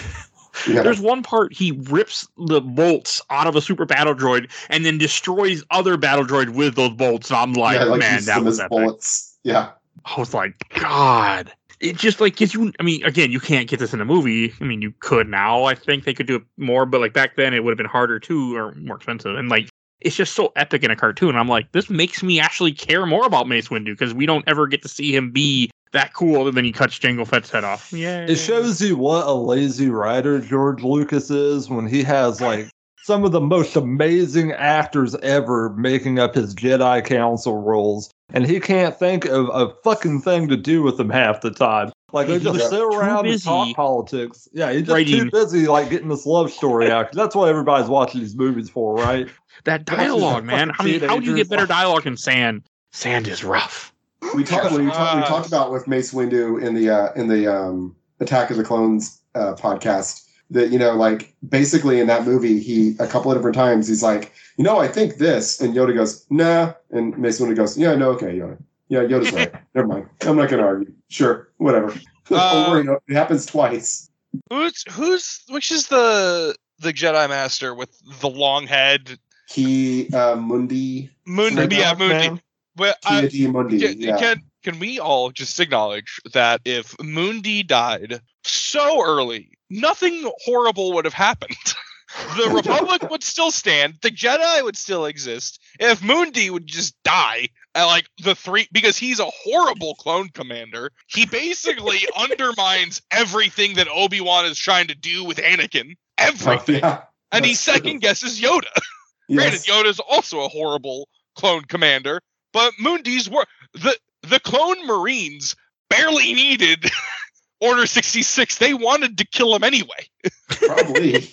Yeah, There's one part he rips the bolts out of a super battle droid and then destroys other battle droid with those bolts. And I'm like, yeah, like man, that was epic. bullets. Yeah, I was like, God. It just like gives you. I mean, again, you can't get this in a movie. I mean, you could now. I think they could do it more, but like back then, it would have been harder too, or more expensive. And like, it's just so epic in a cartoon. I'm like, this makes me actually care more about Mace Windu because we don't ever get to see him be that cool other than he cuts Jango Fett's head off. Yeah, It shows you what a lazy writer George Lucas is when he has like some of the most amazing actors ever making up his Jedi Council roles, and he can't think of a fucking thing to do with them half the time. Like they He's just just sit around and talk politics. Yeah, he's just writing- too busy like getting this love story out. That's what everybody's watching these movies for, right? <laughs> that dialogue, man. I fucking mean, how do you get better dialogue than Sand? Sand is rough. we talked we, talked we talked about with Mace Windu in the uh, in the um, Attack of the Clones uh, podcast that you know like basically in that movie he a couple of different times he's like you know I think this and Yoda goes nah and Mace Windu goes yeah no okay Yoda. Yeah Yoda's <laughs> right. Never mind. I'm not gonna argue. Sure whatever. Uh, <laughs> over and over. it happens twice. Who's who's which is the the Jedi Master with the long head? he uh, Mundi. Mundi, Right yeah, now, Mundi. Well, I, Kia Mundi can, yeah. can can we all just acknowledge that if Mundi died so early, nothing horrible would have happened. <laughs> the Republic would still stand. The Jedi would still exist. If Mundi would just die at like the three, because he's a horrible clone commander. He basically <laughs> undermines everything that Obi Wan is trying to do with Anakin. Everything, oh, yeah and he true. second guesses Yoda. Granted, yes. Yoda's also a horrible clone commander, but Mundi's were the the clone Marines barely needed <laughs> Order 66. They wanted to kill him anyway. <laughs> Probably.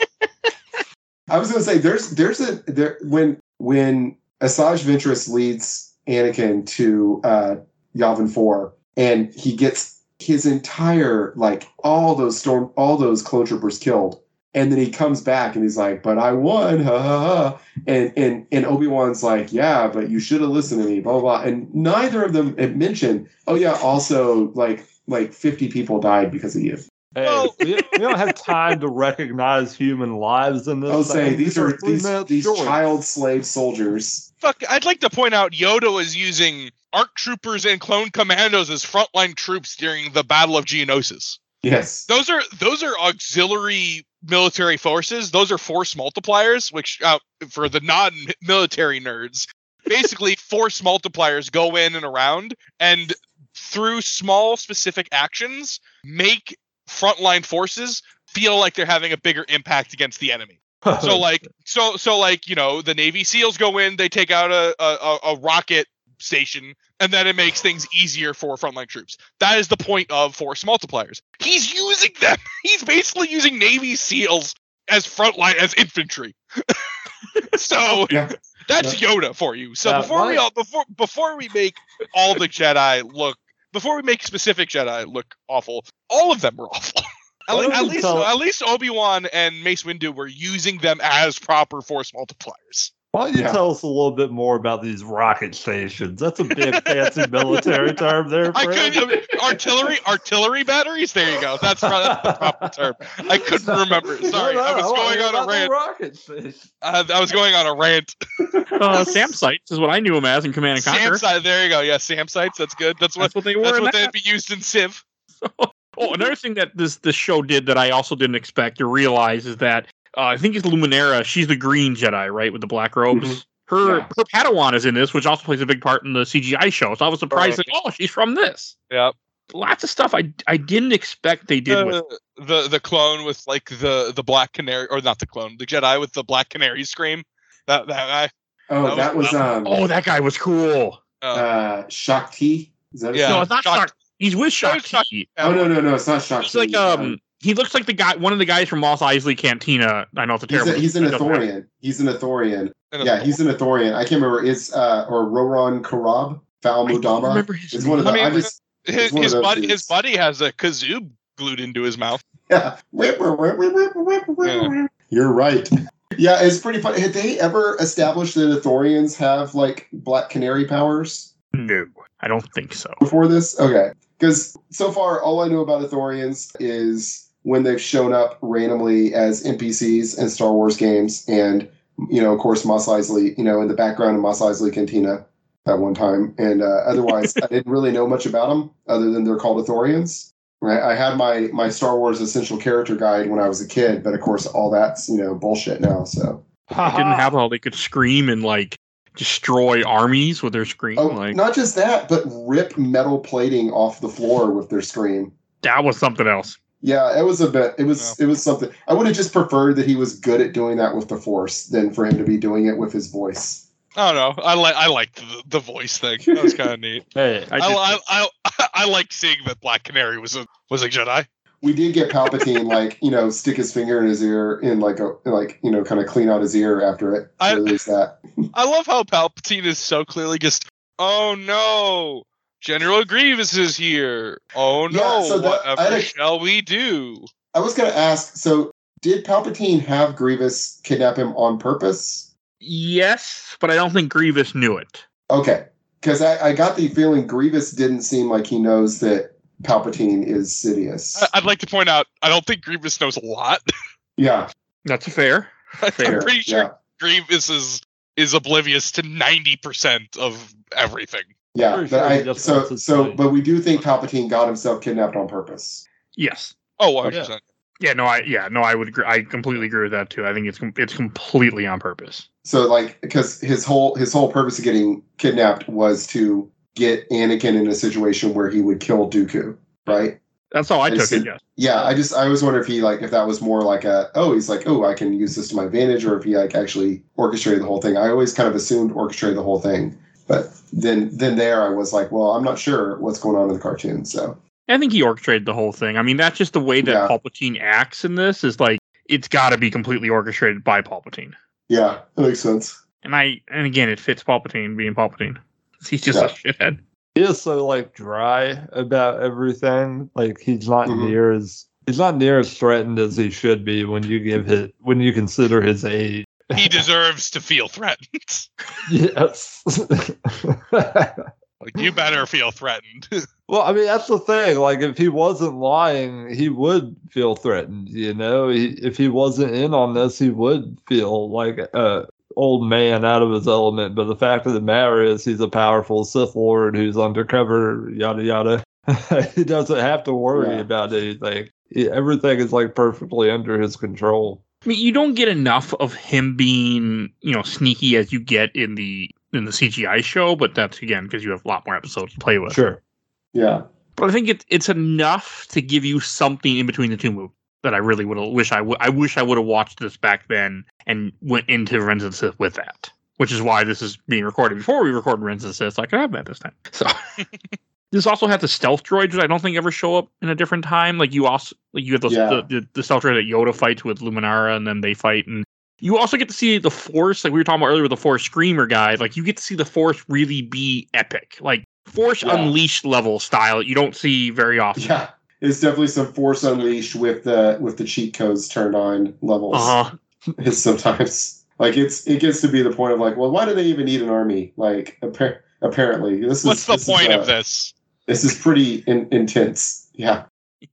<laughs> I was going to say there's there's a there when when Asajj Ventress leads Anakin to uh, Yavin Four, and he gets his entire like all those storm all those clone troopers killed, and then he comes back and he's like, "But I won!" Ha ha ha! And and and Obi Wan's like, "Yeah, but you should have listened to me." Blah blah. blah. And neither of them had mentioned, "Oh yeah, also like like fifty people died because of you." Hey, Well- we, we don't have time to recognize human lives in this. I would say thing. these are three these, minutes these short. child slave soldiers. Fuck, I'd like to point out Yoda was using ARC troopers and clone commandos as frontline troops during the Battle of Geonosis. Yes. Those are those are auxiliary military forces, those are force multipliers, which uh, for the non-military nerds, basically <laughs> force multipliers go in and around and through small specific actions make frontline forces feel like they're having a bigger impact against the enemy. <laughs> Oh, so like so so like, you know, the Navy SEALs go in, they take out a a, a rocket station and then it makes things easier for frontline troops. That is the point of force multipliers. He's using them. <laughs> He's basically using Navy SEALs as frontline as infantry. <laughs> so Yeah. that's Yoda for you. So Yeah, before we all before before we make all the Jedi look before we make specific Jedi look awful, all of them were awful. <laughs> At, Why le- don't at least tell- at least Obi Wan and Mace Windu were using them as proper force multipliers. Why don't you Yeah. tell us a little bit more about these rocket stations? That's a big fancy <laughs> military term there. I couldn't artillery artillery batteries. There you go. That's, pro- that's the proper term. I couldn't remember. Sorry, No, no, I was wanna going on a rant. Rocket station. Uh, I was going on a rant. Uh, SAM sites is what I knew him as in Command and Sam Conquer. site. There you go. Yeah, SAM sites. That's good. That's what. That's what they were. That's what that. they'd be used in Civ. <laughs> Oh, another thing that this this show did that I also didn't expect or realize is that uh, I think it's Luminara. She's the green Jedi, right, with the black robes. Mhm. Her Yeah. her Padawan is in this, which also plays a big part in the CGI show. So I was surprised Right. that oh, she's from this. Yep. Lots of stuff I I didn't expect they did with. the, the the clone with like the the black canary or not the clone the Jedi with the black canary scream that that guy Oh, That that was- was um Oh, that guy was cool. uh, uh Shaak Ti. Is that Yeah. no, it's not Shock- Shock. He's with No, Shock. it's Oh no no no, it's not Shaak Ti. It's like um, he looks like the guy, one of the guys from Mos Eisley Cantina. I know it's a he's, terrible. a, he's an it. Athorian. He's an Athorian. Yeah, he's an Athorian. I can't remember. It's uh or Roron Corobb, Val I Moudama. remember his It's one of the. I mean, I just his, it's one of his those buddy dudes. his buddy has a kazoo glued into his mouth yeah. You're right. Yeah, it's pretty funny. Had they ever established that Athorians have like black canary powers? No, I don't think so. before this? Okay. Because so far, all I know about Athorians is when they've shown up randomly as NPCs in Star Wars games, and you know, of course, Mos Eisley, you know, in the background of Mos Eisley Cantina at one time, and uh, otherwise, <laughs> I didn't really know much about them other than they're called Athorians. Right? I had my my Star Wars essential character guide when I was a kid, but of course, all that's you know bullshit now. So, They didn't have how they could scream and like destroy armies with their scream. oh, like not just that, but rip metal plating off the floor with their scream. that was something else. Yeah, it was a bit. It was. It was something. I would have just preferred that he was good at doing that with the force than for him to be doing it with his voice. I don't know I like I liked the, the voice thing that was kind of neat <laughs> Hey, I I, did- I, I, <laughs> I liked seeing that Black Canary was a was a Jedi We did get Palpatine like you know stick his finger in his ear and like a like you know kind of clean out his ear after it. I- that. <laughs> I love how Palpatine is so clearly just oh no General Grievous is here oh no Yeah, so that- whatever a- shall we do I was gonna ask. So did Palpatine have Grievous kidnap him on purpose? Yes, but I don't think Grievous knew it. Okay, because I, I got the feeling Grievous didn't seem like he knows that Palpatine is Sidious. I- I'd like to point out I don't think Grievous knows a lot <laughs> yeah, That's fair. Fair, I'm pretty sure yeah. Grievous is is oblivious to ninety percent of everything. Yeah, but sure I so so money. but we do think Palpatine got himself kidnapped on purpose. Yes. Oh, 100%. Yeah. No. I. Yeah. No. I would. Agree. I completely agree with that too. I think it's it's completely on purpose. So like because his whole his whole purpose of getting kidnapped was to get Anakin in a situation where he would kill Dooku, right? That's how I I took see. it. Yes. Yeah, I just I always wonder if he like if that was more like a oh he's like oh I can use this to my advantage or if he like actually orchestrated the whole thing. I always kind of assumed orchestrated the whole thing, but then then there I was like well I'm not sure what's going on in the cartoon. So I think he orchestrated the whole thing. I mean, that's just the way that Yeah. Palpatine acts in this. Is like it's got to be completely orchestrated by Palpatine. yeah, that makes sense. And I. And again, it fits Palpatine being Palpatine. <laughs> He's just Yeah. a shithead. he is so like dry about everything. Like he's not Mhm. near as he's not near as threatened as he should be when you give his when you consider his age. He deserves to feel threatened. Yes. <laughs> like you better feel threatened. <laughs> well, I mean that's the thing. Like if he wasn't lying, he would feel threatened. You know, he, if he wasn't in on this, he would feel like a old man out of his element. But the fact of the matter is, he's a powerful Sith Lord who's undercover. Yada yada. <laughs> he doesn't have to worry Yeah. about anything. he- everything is like perfectly under his control. I mean, you don't get enough of him being, you know, sneaky as you get in the in the CGI show, but that's again because you have a lot more episodes to play with. Sure. Yeah. But I think it, it's enough to give you something in between the two movies that I really would wish I would. I wish I would have watched this back then and went into Revenge of the Sith with that. Which is why this is being recorded before we record Revenge of the Sith. So I could have that this time. So <laughs> this also has the stealth droids, which I don't think ever show up in a different time. Like you also like you have those Yeah. the, the, the stealth droid that Yoda fights with Luminara, and then they fight and. You also get to see the Force, like we were talking about earlier with the Force Screamer guy. Like you get to see the Force really be epic, like Force Yeah. Unleashed level style. You don't see very often. Yeah. It's definitely some Force Unleashed with the with the cheat codes turned on levels. Uh-huh. It's <laughs> sometimes like it's it gets to be the point of like, well, why do they even need an army? Like appar- apparently, this is What's the this is, point uh, of this? This is pretty in- intense. Yeah. <laughs>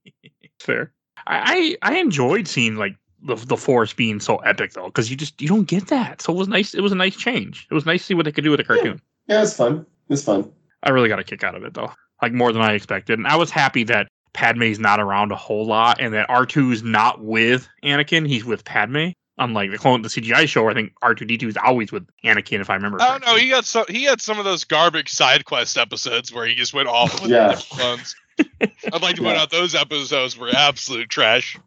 Fair. I I I enjoyed seeing like the the force being so epic though, because you just you don't get that. So it was nice. It was a nice change. It was nice to see what they could do with a cartoon. Yeah, it was fun. It was fun. I really got a kick out of it though, like more than I expected. And I was happy that Padme's not around a whole lot, and that R 2s not with Anakin. He's with Padme. Unlike the clone the CGI show, I think R two D two is always with Anakin. If I remember. I don't know. He got so he had some of those garbage side quest episodes where he just went off with Yeah. the clones. I'd like to point Yeah. out those episodes were absolute trash.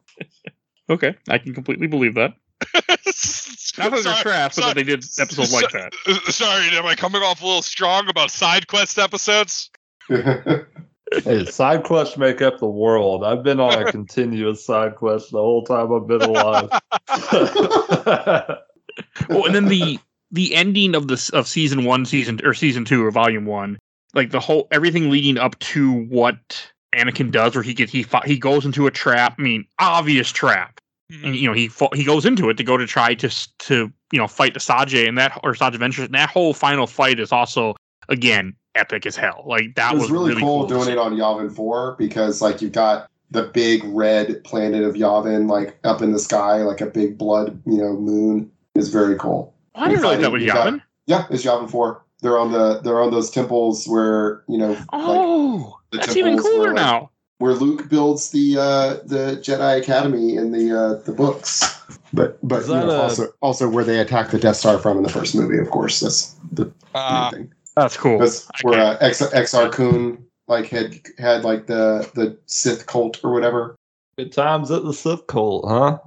Okay, I can completely believe that. <laughs> Not that they're trash, but that they did episodes like that. <laughs> Sorry, am I coming off a little strong about side quest episodes? <laughs> Hey, side quests make up the world. I've been on a <laughs> continuous side quest the whole time I've been alive. <laughs> well, and then the the ending of this of season one, season or season two or volume one, like the whole everything leading up to what Anakin does, where he gets he he goes into a trap. I mean, obvious trap, mm-hmm. and you know he fa- he goes into it to go to try to to you know fight the Asajj and that or Asajj Ventress, and that whole final fight is also again epic as hell. Like that it was, really, cool, to doing it on Yavin 4 because like you've got the big red planet of Yavin like up in the sky, like a big blood, you know, moon. is very cool. I didn't realize that was You got- Yavin. Yeah, it's Yavin 4. They're on the they're on those temples where, you know, like Oh, the that's even temples cooler were, like, now. where Luke builds the uh the Jedi Academy in the uh the books. But but you know, a- also also where they attack the Death Star from in the first movie, of course. That's the Uh, thing. That's cool. That's I where uh, X Exar Kun like had had like the the Sith cult or whatever. Good times at the Sith cult, huh?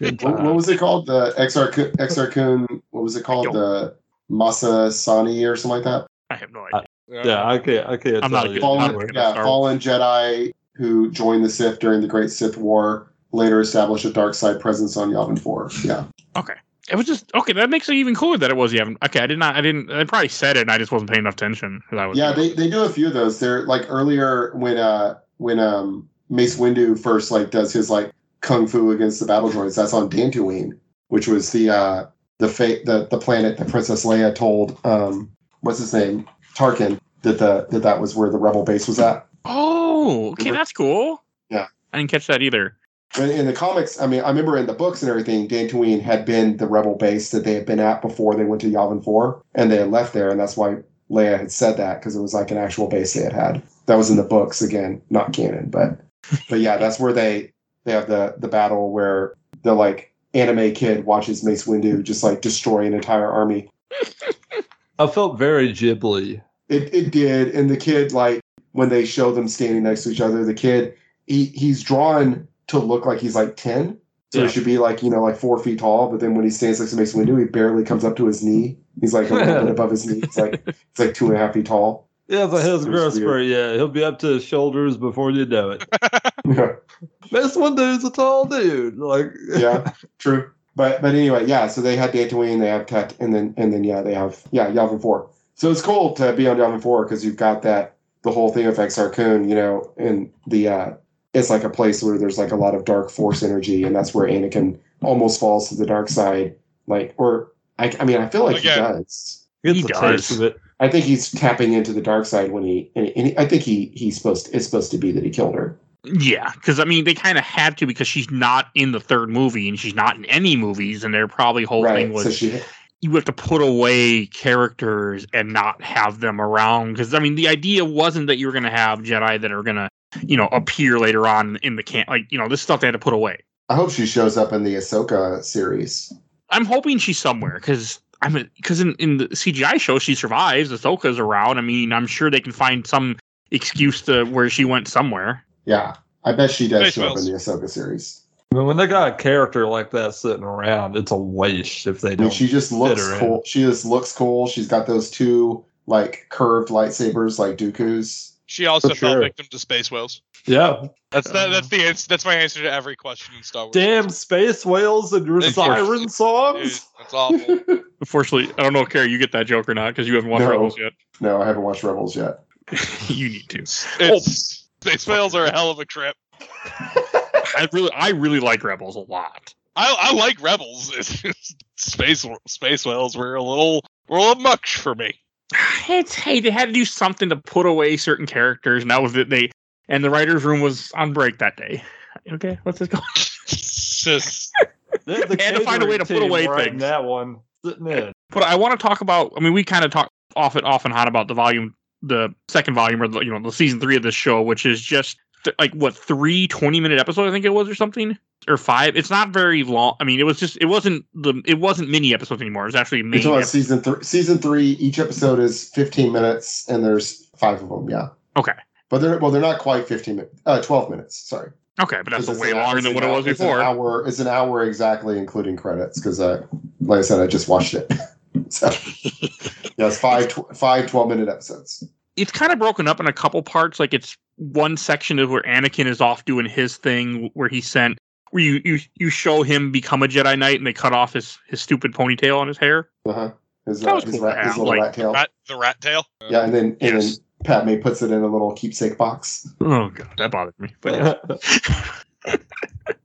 What, what was it called? The Exar Kun, Exar Kun. What was it called? The Massassi or something like that. I have no idea. Yeah, I can't. I can't. I'm not a you. good- Fallen, good yeah, fallen Jedi who joined the Sith during the Great Sith War. Later established a dark side presence on Yavin Four. Yeah, It was just okay. That makes it even cooler that it was Yavin. Okay, I did not. I didn't. I probably said it, and I just wasn't paying enough attention. Was, yeah. They, they do a few of those. They're like earlier when uh when um Mace Windu first like does his like kung fu against the battle droids. That's on Dantooine, which was the uh the fate the the planet that Princess Leia told um what's his name Tarkin that the that that was where the rebel base was at. Oh, okay, Remember? that's cool. Yeah. I didn't catch that either. In the comics, I mean, I remember in the books and everything, Dantooine had been the rebel base that they had been at before they went to Yavin 4, and they had left there, and that's why Leia had said that, because it was like an actual base they had had. That was in the books, again, not canon, but <laughs> but yeah, that's where they they have the the battle where the like anime kid watches Mace Windu just like destroy an entire army. I felt very Ghibli. It it did, and the kid like when they show them standing next to each other, the kid he he's drawn to look like he's like ten, so Yeah. he should be like you know like four feet tall. But then when he stands next to Mason Windu, he barely comes up to his knee. He's like a little bit <laughs> above his knee. It's like it's like two and a half feet tall. Yeah, but his It was growth spurt, yeah, he'll be up to his shoulders before you know it. yeah, <laughs> this one dude's a tall dude. Like, yeah, <laughs> true. But but anyway, yeah. So they had Dantooine, they have Tet, and then and then yeah, they have yeah Yavin Four. So it's cool to be on Yavin Four because you've got that the whole thing of Exar you know, and the uh it's like a place where there's like a lot of dark force energy, and that's where Anakin almost falls to the dark side. Like, or I, I mean, I feel like Again. he does. He does. taste of it. I think he's tapping into the dark side when he, and, and he, I think he he's supposed to, it's supposed to be that he killed her. Yeah, because I mean, they kind of had to because she's not in the third movie and she's not in any movies, and their probably whole thing right. was So she, you have to put away characters and not have them around. Because I mean, the idea wasn't that you were going to have Jedi that are going to you know, appear later on in the camp. Like, you know, this stuff they had to put away. I hope she shows up in the Ahsoka series. I'm hoping she's somewhere because I'm because in, in the CGI show she survives. Ahsoka's around. I mean, I'm sure they can find some excuse to where she went somewhere. Yeah, I bet she does Space show up in the Ahsoka series. I mean, when they got a character like that sitting around, it's a waste if they I mean, don't. she just looks her in. cool. She just looks cool. She's got those two like curved lightsabers, like Dooku's. She also For fell sure. victim to space whales. yeah, That's that, that's the ans- that's my answer to every question in Star Wars. damn space whales and your It's siren Dude, songs. that's awful. <laughs> Unfortunately, I don't know, if Kerry, you get that joke or not because you haven't watched No. Rebels yet. No, I haven't watched Rebels yet. <laughs> you need to. It's, oh. Space whales are a hell of a trip. <laughs> I really, I really like Rebels a lot. I, I like rebels. It's just space space whales were a little were a little much for me. It's hey, they had to do something to put away certain characters, and that was it. They and the writers' room was on break that day. Okay, what's this called? Just <laughs> They, the They had to find a way to put away things. That one sitting in. But I want to talk about. I mean, we kind of talk off and off and hot about the volume, the second volume, or the you know the season three of this show, which is just th- like what three 20 minute episodes I think it was or something or five. It's not very long. I mean, it was just it wasn't the it wasn't mini episodes anymore. It was actually You're main. ep- season three. Season three. Each episode is 15 minutes, and there's five of them. Yeah, okay, but they're well, they're not quite 15 minutes. Uh, 12 minutes. Sorry. okay, but that's it's way longer it's than an what it was it's before. An hour. It's an hour exactly, including credits. Because, uh, like I said, I just watched it. <laughs> so, yeah, it's five, tw- five 12 minute episodes. it's kind of broken up in a couple parts. Like it's one section of where Anakin is off doing his thing, where he sent where you you you show him become a Jedi Knight, and they cut off his his stupid ponytail on his hair. Uh huh. His, That uh, was his, cool rat, his little like, rat tail. rat, the rat tail. Yeah, and then and Yes. then Padme puts it in a little keepsake box. Oh god, that bothered me. But yeah. <laughs>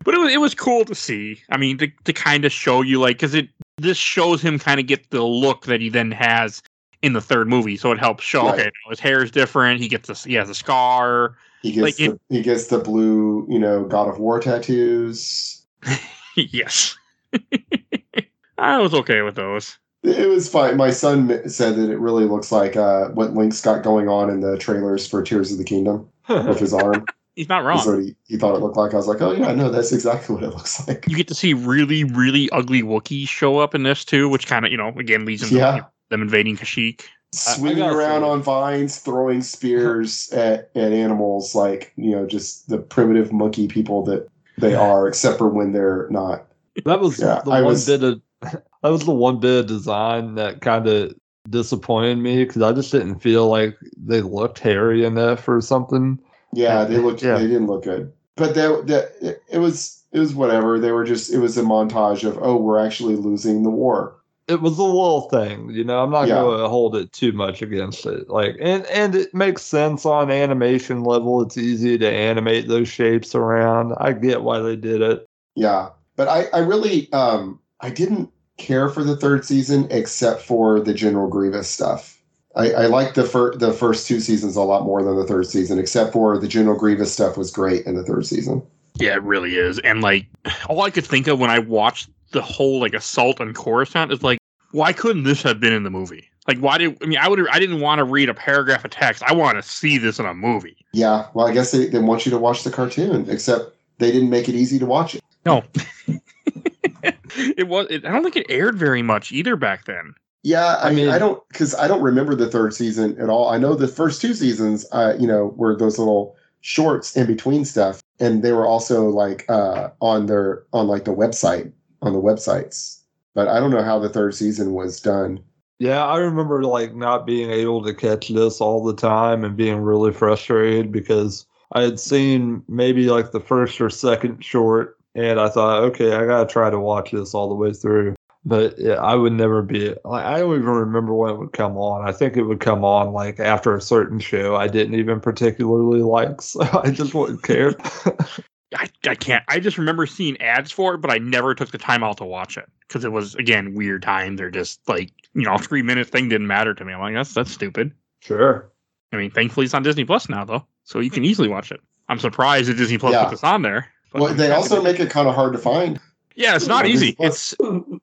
but it was it was cool to see. I mean, to to kind of show you like because it this shows him kind of get the look that he then has in the third movie. So it helps show Right. okay, his hair is different. He gets a he has a scar. He gets Like, the, he gets the blue, you know, God of War tattoos. <laughs> yes, <laughs> I was okay with those. It was fine. My son said that it really looks like uh, what Link's got going on in the trailers for Tears of the Kingdom <laughs> with his arm. He's not wrong. what he, he thought it looked like. I was like, oh yeah, no, that's exactly what it looks like. You get to see really, really ugly Wookiees show up in this too, which kind of, you know, again leads into Yeah. them invading Kashyyyk. Swinging gotta around on vines, throwing spears <laughs> at, at animals, like you know, just the primitive monkey people that they are, except for when they're not. That was Yeah, the I one was- bit of <laughs> that was the one bit of design that kind of disappointed me because I just didn't feel like they looked hairy enough or something. Yeah, they looked. Yeah. They didn't look good. But that that it, it was it was whatever. They were just. It was a montage of oh, we're actually losing the war. It was a little thing, you know. I'm not Yeah. going to hold it too much against it. Like, and and it makes sense on animation level. It's easy to animate those shapes around. I get why they did it. Yeah, but I I really um I didn't care for the third season except for the General Grievous stuff. I, I liked the fir- the first two seasons a lot more than the third season, except for the General Grievous stuff was great in the third season. Yeah, it really is. And like, all I could think of when I watched the whole like assault on Coruscant is like, why couldn't this have been in the movie? Like, why did I mean I would I didn't want to read a paragraph of text. I want to see this in a movie. Yeah, well, I guess they, they want you to watch the cartoon, except they didn't make it easy to watch it. No, <laughs> it was. It, I don't think it aired very much either back then. Yeah, I, I mean, mean- I don't because I don't remember the third season at all. I know the first two seasons, uh, you know, were those little shorts in between stuff, and they were also like uh, on their on like the website on the websites. But I don't know how the third season was done. Yeah, I remember like not being able to catch this all the time and being really frustrated because I had seen maybe like the first or second short and I thought, okay, I gotta try to watch this all the way through. But yeah, I would never be like I don't even remember when it would come on. I think it would come on like after a certain show I didn't even particularly like, so <laughs> I just wouldn't care. <laughs> I, I can't. I just remember seeing ads for it, but I never took the time out to watch it because it was again weird times. They're just like you know, <laughs> three minute thing didn't matter to me. I'm like, that's that's stupid. sure. I mean, thankfully it's on Disney Plus now though, so you can easily watch it. I'm surprised that Disney Plus Yeah. put this on there. but Well, they also make it kind of hard to find. yeah, it's not easy. It's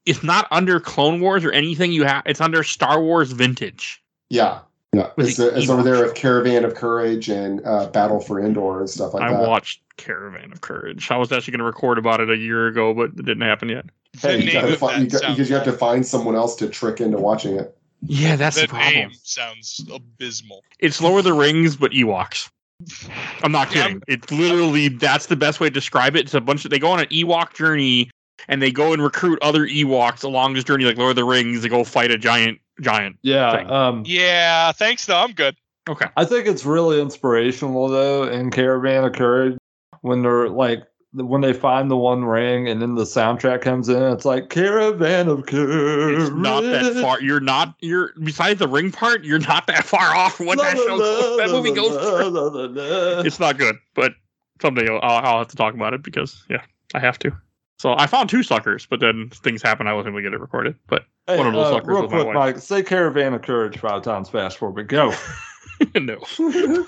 it's not under Clone Wars or anything. You have it's under Star Wars Vintage. Yeah, Yeah, With it's, the it's over there Ewoks. with Caravan of Courage and uh, Battle for Endor and stuff like I that. I watched Caravan of Courage. I was actually going to record about it a year ago, but it didn't happen yet. Hey, you You gotta of fi- you got- because you have to find someone else to trick into watching it. Yeah, that's the the problem. name sounds abysmal. It's Lord of the Rings, but Ewoks. I'm not Yeah, kidding. It's literally that's the best way to describe it. It's a bunch of they go on an Ewok journey and they go and recruit other Ewoks along this journey, like Lord of the Rings. They go fight a giant giant. Yeah. Thing. Um, Yeah, thanks though. I'm good. Okay. I think it's really inspirational though in Caravan of Courage when they're like when they find the one ring and then the soundtrack comes in. It's like Caravan of Courage. It's not that far. You're not. You're besides the ring part. You're not that far off from what that show goes, that movie goes through. It's not good, but someday I'll, I'll have to talk about it because yeah, I have to. So I found two suckers, but then things happened. I wasn't able to get it recorded. But Hey, One of those uh, suckers real my quick, wife. Mike. Say Caravan of Courage five times fast for me. Go. <laughs> <laughs> no. <laughs>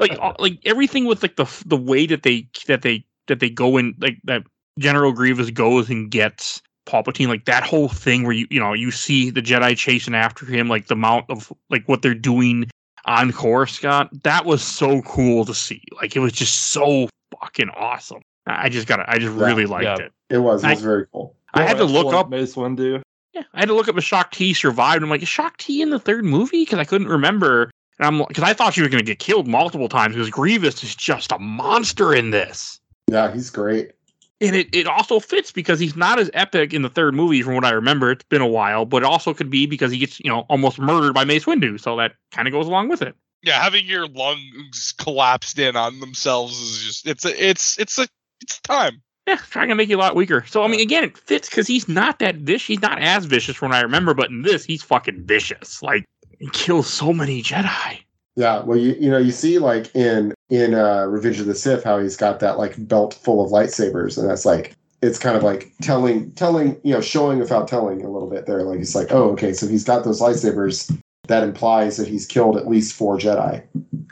like like everything with like the the way that they that they that they go in like that General Grievous goes and gets Palpatine like that whole thing where you you know you see the Jedi chasing after him like the amount of like what they're doing on Coruscant that was so cool to see like it was just so fucking awesome I I just got it. I just Yeah, really liked yeah. it It was. It I- was very cool. I had to look up Mace Windu. yeah, I had to look up if Shaak Ti survived. I'm like, is Shaak Ti in the third movie? Because I couldn't remember. And I'm because I thought she was going to get killed multiple times because Grievous is just a monster in this. Yeah, he's great. And it, it also fits because he's not as epic in the third movie from what I remember. It's been a while, but it also could be because he gets, you know, almost murdered by Mace Windu. So that kind of goes along with it. Yeah, having your lungs collapsed in on themselves is just it's a it's it's a it's time. Yeah, trying to make you a lot weaker. So I mean, again, it fits because he's not that vicious. He's not as vicious from what I remember, but in this, he's fucking vicious. Like he kills so many Jedi. Yeah, well, you you know you see like in in uh, Revenge of the Sith how he's got that like belt full of lightsabers, and that's like it's kind of like telling telling you know showing without telling a little bit there. Like it's like oh okay, so he's got those lightsabers. That implies that he's killed at least four Jedi.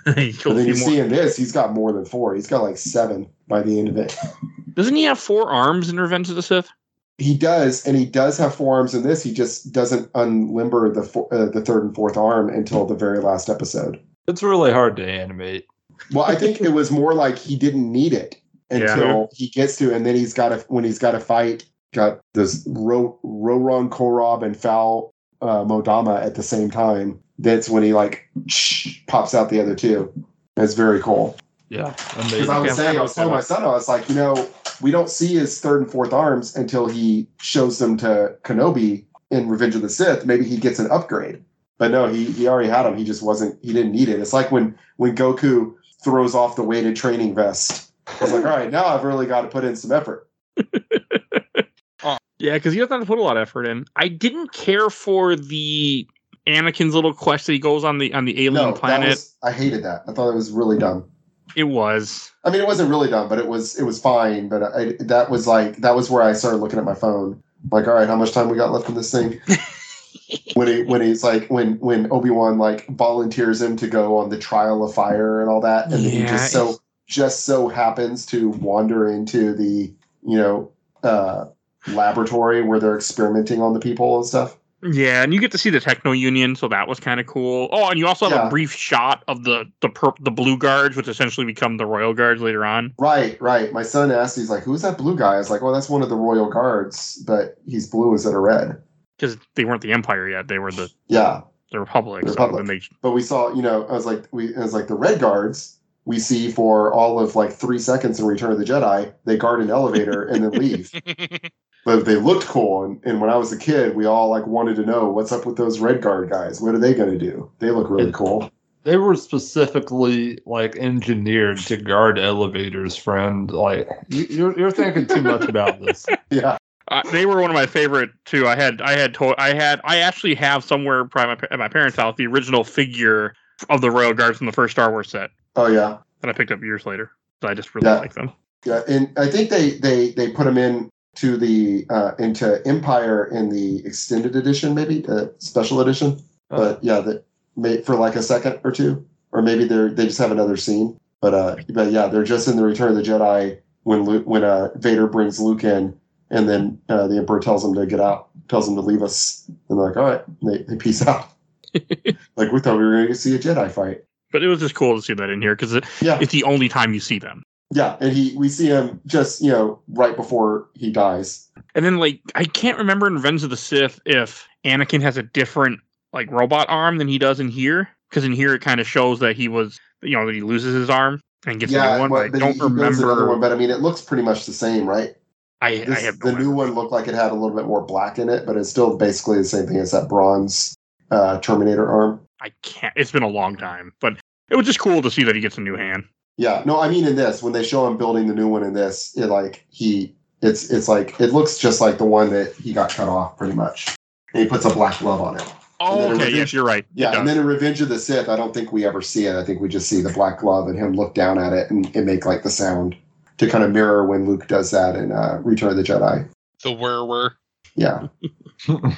<laughs> he But killed a then you more. see in this, he's got more than four. He's got like seven by the end of it. <laughs> Doesn't he have four arms in Revenge of the Sith? He does, and he does have four arms in this. He just doesn't unlimber the fo- uh, the third and fourth arm until the very last episode. It's really hard to animate. Well, I think it was more like he didn't need it until he gets to, and then he's got to when he's got to fight. Got this Ro- Roron Corobb and Fal uh, Moudama at the same time. That's when he like pops out the other two. That's very cool. Yeah, Because. I was saying, I was telling my son, I was like, you know, we don't see his third and fourth arms until he shows them to Kenobi in Revenge of the Sith. Maybe he gets an upgrade. But no, he, he already had them. He just wasn't, he didn't need it. It's like when, when Goku throws off the weighted training vest. It's like, all right, now I've really got to put in some effort. <laughs> Yeah, because he doesn't have to put a lot of effort in. I didn't care for the Anakin's little quest that he goes on the on the alien No, that planet. was, I hated that. I thought it was really dumb. It was. I mean, it wasn't really dumb, but it was, it was fine. But I, that was like, that was where I started looking at my phone. Like, all right, how much time we got left in this thing? <laughs> when he when he's like when when Obi Wan like volunteers him to go on the trial of fire and all that, and then he just so just so happens to wander into the you know uh, laboratory where they're experimenting on the people and stuff. Yeah, and you get to see the Techno Union, so that was kind of cool. Oh, and you also have Yeah. a brief shot of the the per- the blue guards, which essentially become the royal guards later on. Right, right. My son asked, he's like, "Who's that blue guy?" I was like, "Well, that's one of the royal guards, but he's blue instead of red." Because they weren't the Empire yet; they were the Yeah, the Republic. The Republic. then they but we saw, you know, I was like, we, I was like, the red guards we see for all of like three seconds in Return of the Jedi. They guard an elevator and then leave. <laughs> but they looked cool. And, and when I was a kid, we all like wanted to know what's up with those red guard guys. What are they going to do? They look really cool. They were specifically like engineered to guard elevators, friend. Like you, you're you're thinking too much about this. <laughs> Yeah. Uh, they were one of my favorite too. I had, I had, to- I had, I actually have somewhere probably my, at my parents' house the original figure of the Royal Guards from the first Star Wars set Oh yeah. that I picked up years later. So I just really Yeah. like them. Yeah. And I think they they they put them in to the uh, into Empire in the extended edition, maybe the special edition. But yeah, that may for like a second or two, or maybe they're they just have another scene. But uh, but yeah, they're just in the Return of the Jedi when Luke, when uh, Vader brings Luke in, and then uh, the Emperor tells him to get out, tells him to leave us, and they're like, all right, they, they peace out. <laughs> like we thought we were going to see a Jedi fight. But it was just cool to see that in here because it, Yeah, it's the only time you see them. Yeah, and he we see him just you know right before he dies. And then like I can't remember in Revenge of the Sith if Anakin has a different like robot arm than he does in here because in here it kind of shows that he was you know that he loses his arm and gets a yeah, new one. but, I don't he, he builds another remember. one, but I mean it looks pretty much the same, right? I, I This, have the no new one looked like it had a little bit more black in it, but it's still basically the same thing as that bronze uh, Terminator arm. I can't. It's been a long time, but it was just cool to see that he gets a new hand. Yeah, no, I mean in this when they show him building the new one in this, it like he it's it's like it looks just like the one that he got cut off pretty much. And he puts a black glove on it. Oh, okay. was- Yes, you're right. Yeah, and then in Revenge of the Sith, I don't think we ever see it. I think we just see the black glove and him look down at it and, and make like the sound to kind of mirror when Luke does that in uh, Return of the Jedi. The whir whir. Yeah, <laughs>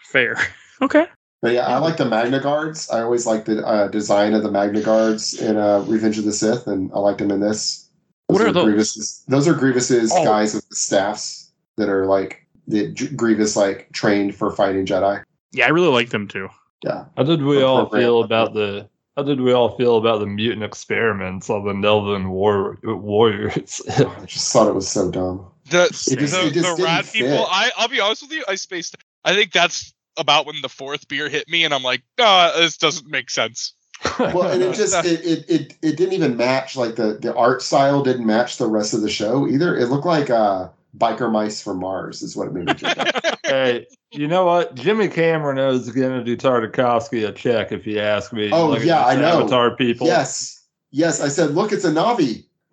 Fair. Okay. But yeah, I like the Magna Guards. I always like the uh, design of the Magna Guards in uh, Revenge of the Sith, and I liked them in this. What are those? Grievous's, those are Grievous's Oh. guys with the staffs that are like the Grievous like trained for fighting Jedi. Yeah, I really like them too. Yeah, How did we all feel about the? How did we all feel about the mutant experiments on the Nelvaan war, warriors? <laughs> I just thought it was so dumb. The It just- the, it just the rat people. I I'll be honest with you. I spaced. I think that's about when the fourth beer hit me, and I'm like, no, this doesn't make sense. <laughs> Well, and it just it, it it it didn't even match like the the art style didn't match the rest of the show either. It looked like uh biker mice from Mars is what it made me think. <laughs> hey, you know what? Jimmy Cameron is going to do Tartakovsky a check if you ask me. Oh, Look yeah, I know. Avatar people. yes, yes, I said, look, it's a Na'vi, <laughs>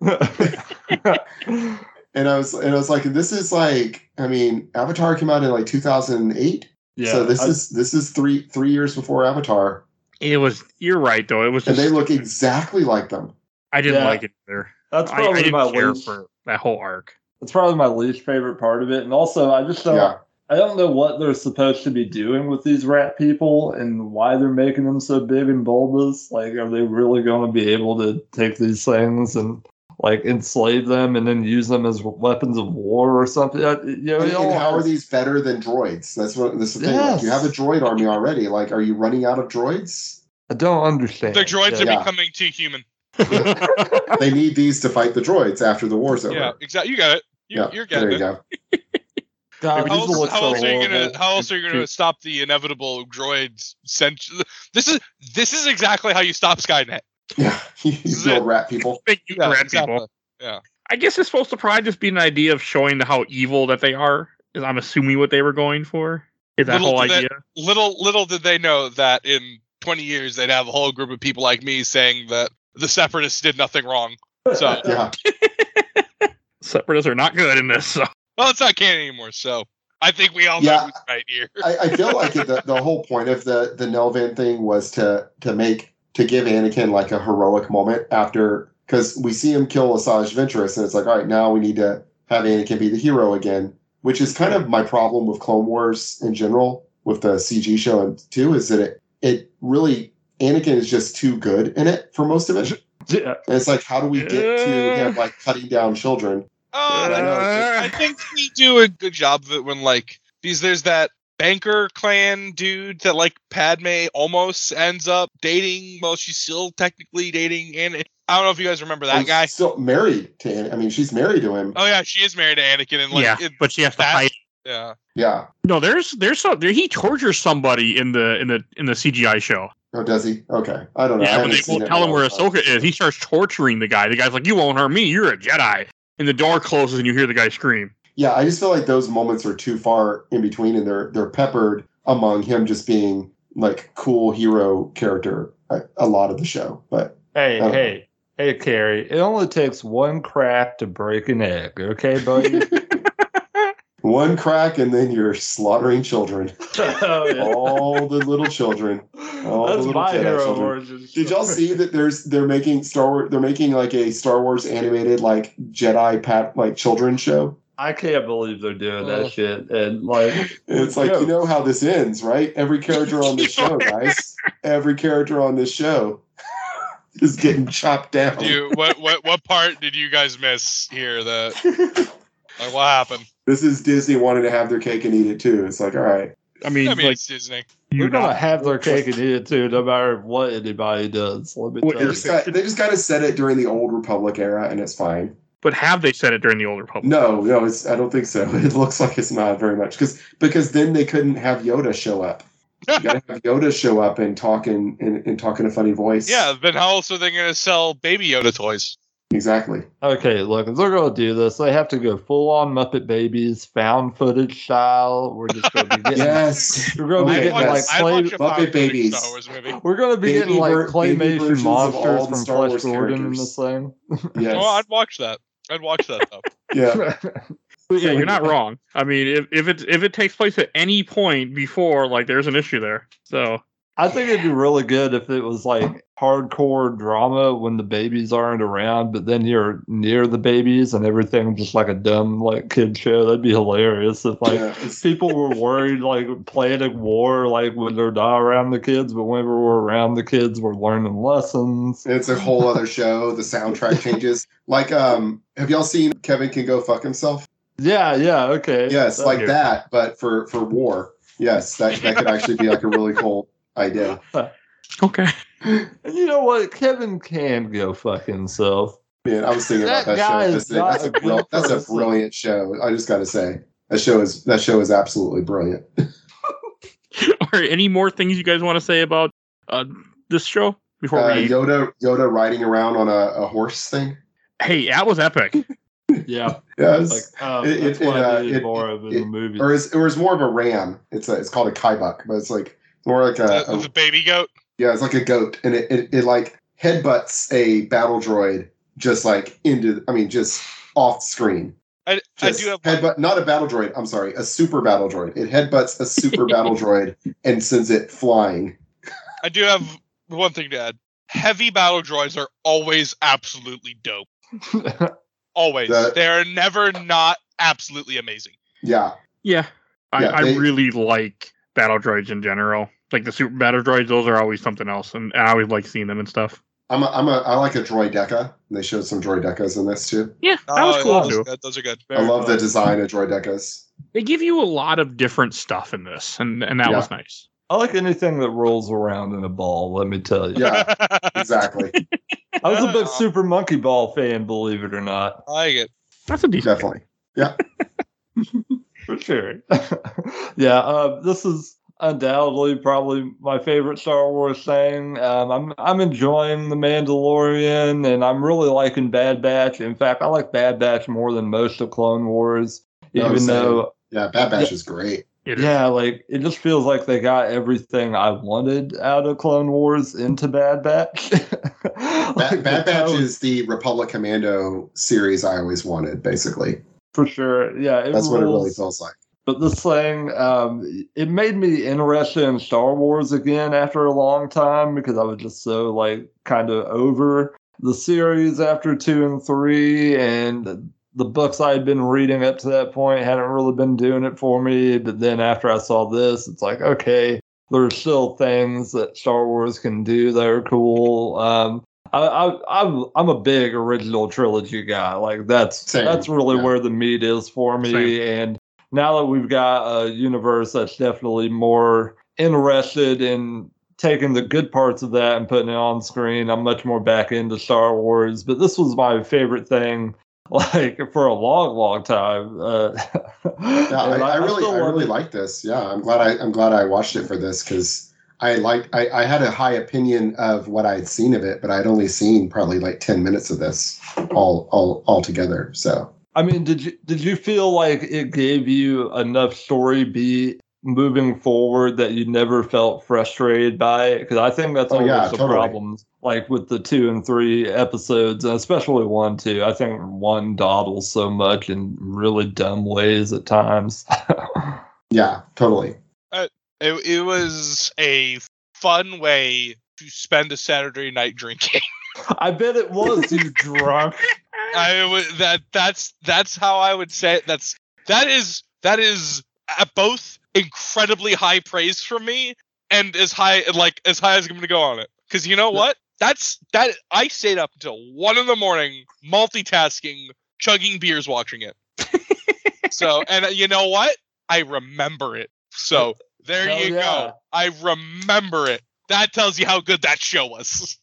and I was and I was like, this is like, I mean, Avatar came out in like 2008, yeah. so this I- is this is three three years before Avatar, It was. You're right though. It was. and they look exactly like them. I didn't Yeah. like it either. that's I, I probably my didn't care least. for that whole arc. That's probably my least favorite part of it, and also I just don't. Yeah, I don't know what they're supposed to be doing with these rat people and why they're making them so big and bulbous. Like, are they really going to be able to take these things and like enslave them and then use them as weapons of war or something? You know, and, it all and how are these better than droids? That's what this is the thing. Like, you have a droid army already. Like, are you running out of droids? I don't understand. The droids Yeah. are Yeah. becoming too human. <laughs> <laughs> they need these to fight the droids after the war's over. Yeah, exactly. You got it. You, Yeah, you're there getting you it. go. <laughs> God, How else, how so else are you gonna? How else are you gonna stop the inevitable droids? Sent. This is this is exactly how you stop Skynet. Yeah, <laughs> you This build rat people. Big you rat people. Yeah. I guess it's supposed to probably just be an idea of showing how evil that they are. Is I'm assuming what they were going for. Is that Little whole did they- idea? Little little did they know that in 20 years they'd have a whole group of people like me saying that the separatists did nothing wrong. So <laughs> Yeah, <laughs> Separatists are not good in this. So. well, it's not canon anymore. So I think we all Yeah. know who's right here. I, I feel like it, the, the whole point of the the Nelvaan thing was to to make to give Anakin like a heroic moment after because we see him kill Asajj Ventress and it's like all right now we need to have Anakin be the hero again, which is kind of my problem with Clone Wars in general with the CG show and too is that it it really Anakin is just too good in it for most of it. Yeah. And it's like, how do we get to him like cutting down children? Uh, I know, I think we do a good job of it when like these there's that banker clan dude that like Padme almost ends up dating. Well, she's still technically dating, and I don't know if you guys remember that Who's guy. still married to him. I mean, she's married to him. Oh yeah, she is married to Anakin, and like yeah, it- but she has to that- hide. yeah. Yeah. No, there's there's some there, he tortures somebody in the in the in the CGI show. Oh, does he? Okay. I don't know. Yeah, when haven't they won't tell him where long. Ahsoka is, he starts torturing the guy. The guy's like, "You won't hurt me. You're a Jedi." And the door closes, and you hear the guy scream. Yeah, I just feel like those moments are too far in between, and they're they're peppered among him just being like cool hero character a, a lot of the show. But Hey, hey, hey, Kerry. It only takes one crack to break an egg, okay, buddy? <laughs> <laughs> one crack, and then you're slaughtering children, <laughs> oh, yeah. all the little children. all the That's little my hero origin. Did y'all see that there's they're making Star Wars they're making like a Star Wars animated like Jedi pat like children show? I can't believe they're doing that shit. And like, <laughs> it's like you know how this ends, right? Every character on this <laughs> show, guys. Every character on this show <laughs> is getting chopped down. You what what what part did you guys miss here? That like what happened? this is Disney wanting to have their cake and eat it too. It's like, all right, I mean, I mean, like it's Disney. you They're gonna have their cake and eat it too, no matter what anybody does. Let me tell They you. just, got, they just kind of said it during the old Republic era, and it's fine. But have they said it during the Old Republic? No, no, it's, I don't think so. <laughs> It looks like it's not very much because because then they couldn't have Yoda show up. You gotta <laughs> have Yoda show up and talk in, in, and talk in a funny voice. Yeah, then how else are they going to sell Baby Yoda toys? exactly. Okay, look, if they're gonna do this, they have to go full on Muppet Babies, found footage style. We're just gonna be getting Yes. we're gonna be Okay, getting I'd like yes. I'd clay Muppet Babies. Star Wars movie. we're gonna be Baby getting like ver- baby claymation versions of all monsters from Star Flesh Wars Gordon in characters. this thing. <laughs> Oh, yes. Oh, I'd watch that. I'd watch that though. <laughs> yeah. <laughs> Yeah, you're not wrong. I mean, if if it if it takes place at any point before, like, there's an issue there. So I think it'd be really good if it was like hardcore drama when the babies aren't around, but then you're near the babies and everything just like a dumb like kid show. That'd be hilarious if like yeah. People were <laughs> worried like planning war like when they're not around the kids, but whenever we're around the kids, we're learning lessons. It's a whole other show. The soundtrack <laughs> changes. Like, um, have y'all seen Kevin Can Go Fuck Himself? Yeah, yeah, okay. Yes, That- like that, but for for war. Yes, that that could actually be like a really cool idea. <laughs> okay, And you know what? Kevin can go fuck himself. Man, I was thinking That about that guy show. is That's, a, not that's, a a that's a brilliant show. I just got to say that show is that show is absolutely brilliant. <laughs> or any more things you guys want to say about uh, this show before Uh, we? Yoda Yoda riding around on a, a horse thing. Hey, that was epic. <laughs> Yeah. Yes. Like uh, It- that's it- what it, I uh, needed it- more of in it- the movie. or is, or is more of a ram. It's a, it's called a kybuck, but it's like more like a, the, a the baby goat. yeah, it's like a goat, and it, it, it like headbutts a battle droid just like into I mean just off screen. I, I do have headbutt, not a battle droid. I'm sorry, a super battle droid. It headbutts a super battle <laughs> droid and sends it flying. I do have one thing to add. Heavy battle droids are always absolutely dope. <laughs> Always. The- They're never not absolutely amazing. Yeah, Yeah, I, Yeah, I really like battle droids in general. Like the super battle droids, those are always something else, and, and I always like seeing them and stuff. I'm a, I'm a I like a droideka. And they showed some droid droidekas in this too. Yeah, that was Oh, cool those, too. good. those are good. I love the design of droid droidekas. They give you a lot of different stuff in this, and and that Yeah. was nice. I like anything that rolls around in a ball, let me tell you. Yeah, <laughs> exactly. I was a big Super Monkey Ball fan, believe it or not. I like it. That's a decent. Definitely. <laughs> For sure. <laughs> yeah, uh, this is undoubtedly probably my favorite Star Wars thing. Um, I'm I'm enjoying The Mandalorian, and I'm really liking Bad Batch. In fact, I like Bad Batch more than most of Clone Wars, even same. though Yeah, Bad Batch is great. Yeah, like it just feels like they got everything I wanted out of Clone Wars into Bad Batch. <laughs> Bad, Like, Bad the Batch tone- is the Republic Commando series I always wanted, basically. For sure. Yeah, it That's what it really feels like. But this thing, um, it made me interested in Star Wars again after a long time because I was just so like kind of over the series after two and three, and the books I had been reading up to that point hadn't really been doing it for me. But then after I saw this, it's like okay, there's still things that Star Wars can do that are cool. Um, I, I, I'm I'm a big original trilogy guy. Like that's Same, that's really yeah. where the meat is for me. Same. And now that we've got a universe that's definitely more interested in taking the good parts of that and putting it on screen, I'm much more back into Star Wars. But this was my favorite thing, <laughs> like for a long, long time. Uh, <laughs> Yeah, I, and I really, I really like this. Yeah, I'm glad I, I'm glad I watched it for this because I like, I, I had a high opinion of what I had seen of it, but I'd only seen probably like ten minutes of this all, all, all together. So I mean, did you did you feel like it gave you enough story beat moving forward that you never felt frustrated by it? Because I think that's Oh, always yeah, the totally. problems, like with the two and three episodes, especially one two. I think one dawdles so much in really dumb ways at times. <laughs> yeah, totally. It, it was a fun way to spend a Saturday night drinking. <laughs> I bet it was you drunk. I would that that's that's how I would say it. That's that is that is at both incredibly high praise from me and as high like as high as I'm gonna go on it. Because you know what? That's that I stayed up until one in the morning multitasking, chugging beers, watching it. <laughs> so and uh, you know what? I remember it. So There Hell you yeah. go. I remember it. That tells you how good that show was.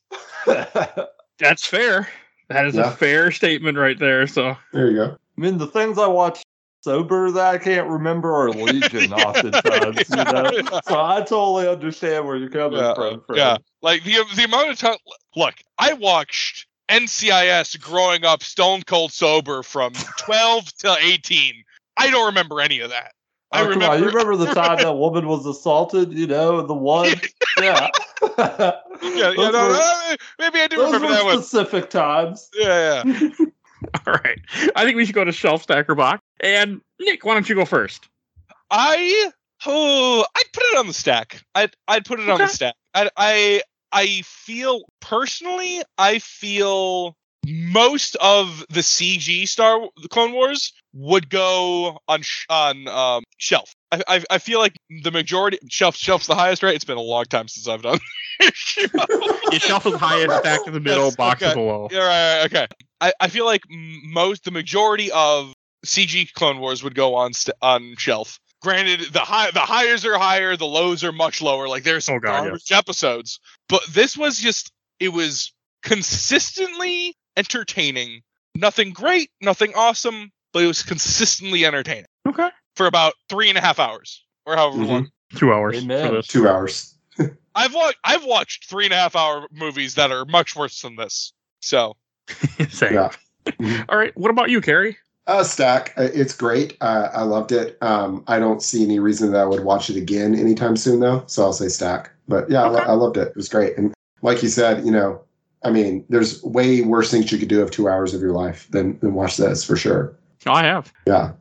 <laughs> That's fair. That is Yeah. a fair statement right there. So There you go. I mean, the things I watch sober that I can't remember are Legion <laughs> oftentimes. You know? So I totally understand where you're coming Yeah, from. Fred. Yeah, like the the amount of time. Look, I watched NCIS growing up stone cold sober from <laughs> 12 to 18. I don't remember any of that. I Oh, come on, you remember. remember the <laughs> time that woman was assaulted? You know, the one. <laughs> Yeah. Yeah, yeah, Those no, were- no, maybe I do Those remember were that one. specific times. Yeah, yeah. <laughs> all right. I think we should go to shelf stacker box. And Nick, why don't you go first? I oh, I'd put it on the stack. I'd I'd put it on the stack. I I I feel personally, I feel most of the CG Star the Clone Wars would go on sh- on um, shelf. I, I I feel like the majority shelf shelf's the highest, right? It's been a long time since I've done. <laughs> Your shelf is highest, <laughs> stack in the middle, Yes, box is okay. below. Yeah, right, right, okay. I, I feel like most, the majority of CG Clone Wars would go on st- on shelf. Granted, the high, the highs are higher, the lows are much lower. Like there's some Oh, God, garbage episodes, but this was just, it was consistently entertaining. Nothing great, nothing awesome, but it was consistently entertaining Okay. for about three and a half hours or however Mhm. long. Two hours for this. Two hours. <laughs> I've watched, I've watched three and a half hour movies that are much worse than this. So <laughs> Same. Yeah. <laughs> All right. What about you, Kerry? Uh, Stack, uh, it's great. Uh, I loved it. Um, I don't see any reason that I would watch it again anytime soon, though. So I'll say Stack. But yeah, I, lo- I loved it. It was great. And like you said, you know, I mean, there's way worse things you could do of two hours of your life than than watch this for sure. I have. Yeah,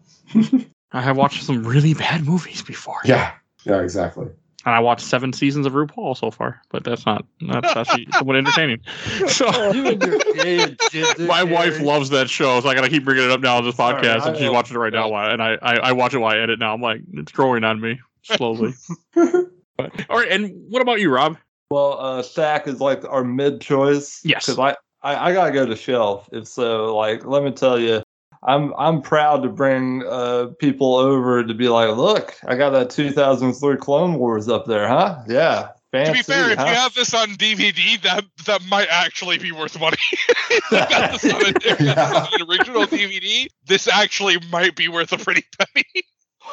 I have watched some really bad movies before. yeah, yeah, exactly. And I watched seven seasons of RuPaul so far, but that's not that's actually somewhat entertaining. <laughs> So You and your kid, Jim my wife loves that show, so I gotta keep bringing it up now on this podcast, I and she's watching it right now. while- And I, I I watch it while I edit now. I'm like, it's growing on me slowly. <laughs> but, all right. And what about you, Rob? Well, uh, Stack is like our mid choice. Yes. Because I, I, I gotta go to Shelf. If so, like, let me tell you, I'm I'm proud to bring uh people over to be like, look, I got that 2003 Clone Wars up there, huh? Yeah. To Fancy, be fair, if you have this on DVD, that that might actually be worth money. <laughs> if you got this on, a, if you got an original DVD, this actually might be worth a pretty penny.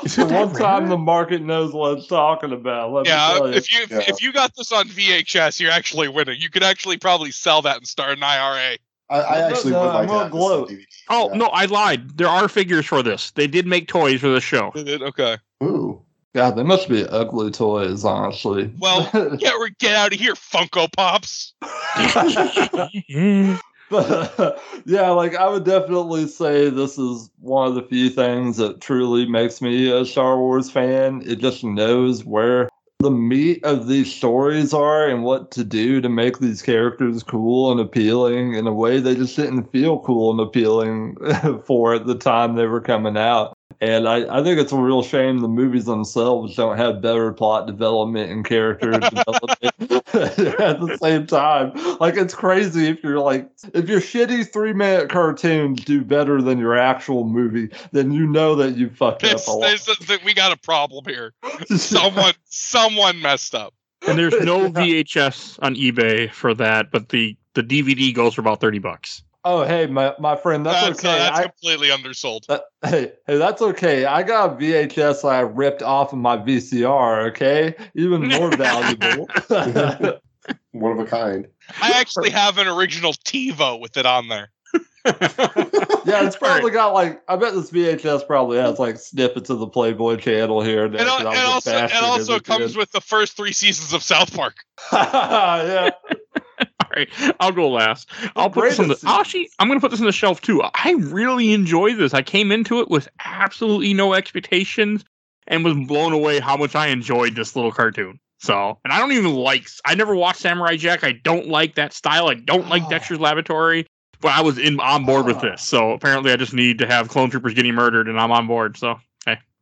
the one time the market knows what it's talking about. Let me yeah, tell you. if you Yeah. if you got this on VHS, you're actually winning. You could actually probably sell that and start an IRA. I, I actually no, would I'm like to gonna have gloat. DVD. Oh Yeah. no, I lied. There are figures for this. They did make toys for the show. Okay. Ooh. God, they must be ugly toys, honestly. Well, <laughs> Get get out of here, Funko Pops. <laughs> <laughs> But yeah, like I would definitely say this is one of the few things that truly makes me a Star Wars fan. It just knows where the meat of these stories are and what to do to make these characters cool and appealing in a way they just didn't feel cool and appealing <laughs> for at the time they were coming out. And I, I think it's a real shame the movies themselves don't have better plot development and character <laughs> development <laughs> at the same time. Like it's crazy if you're like if your shitty three minute cartoons do better than your actual movie, then you know that you fucked This, up a lot. this, this, we got a problem here. Someone <laughs> someone messed up. And there's no VHS on eBay for that, but the the DVD goes for about thirty bucks. Oh hey my, my friend, that's, That's, uh, okay. that's I, completely undersold. that, hey, hey, that's okay. I got VHS I ripped off of my VCR, okay? Even more <laughs> valuable. <laughs> One of a kind. I actually have an original TiVo with it on there. <laughs> Yeah, it's probably got like I bet this VHS probably has like snippets of the Playboy channel here and there. And, al- 'cause I and also, and also comes kid. with the first three seasons of South Park. yeah. All right, I'll go last. I'll put this on the. greatest Actually, I'm going to put this on the shelf too. I really enjoy this. I came into it with absolutely no expectations and was blown away how much I enjoyed this little cartoon. So, and I don't even like. I never watched Samurai Jack. I don't like that style. I don't like Oh. Dexter's Laboratory. But I was in on board with Oh. this. So apparently, I just need to have clone troopers getting murdered, and I'm on board. So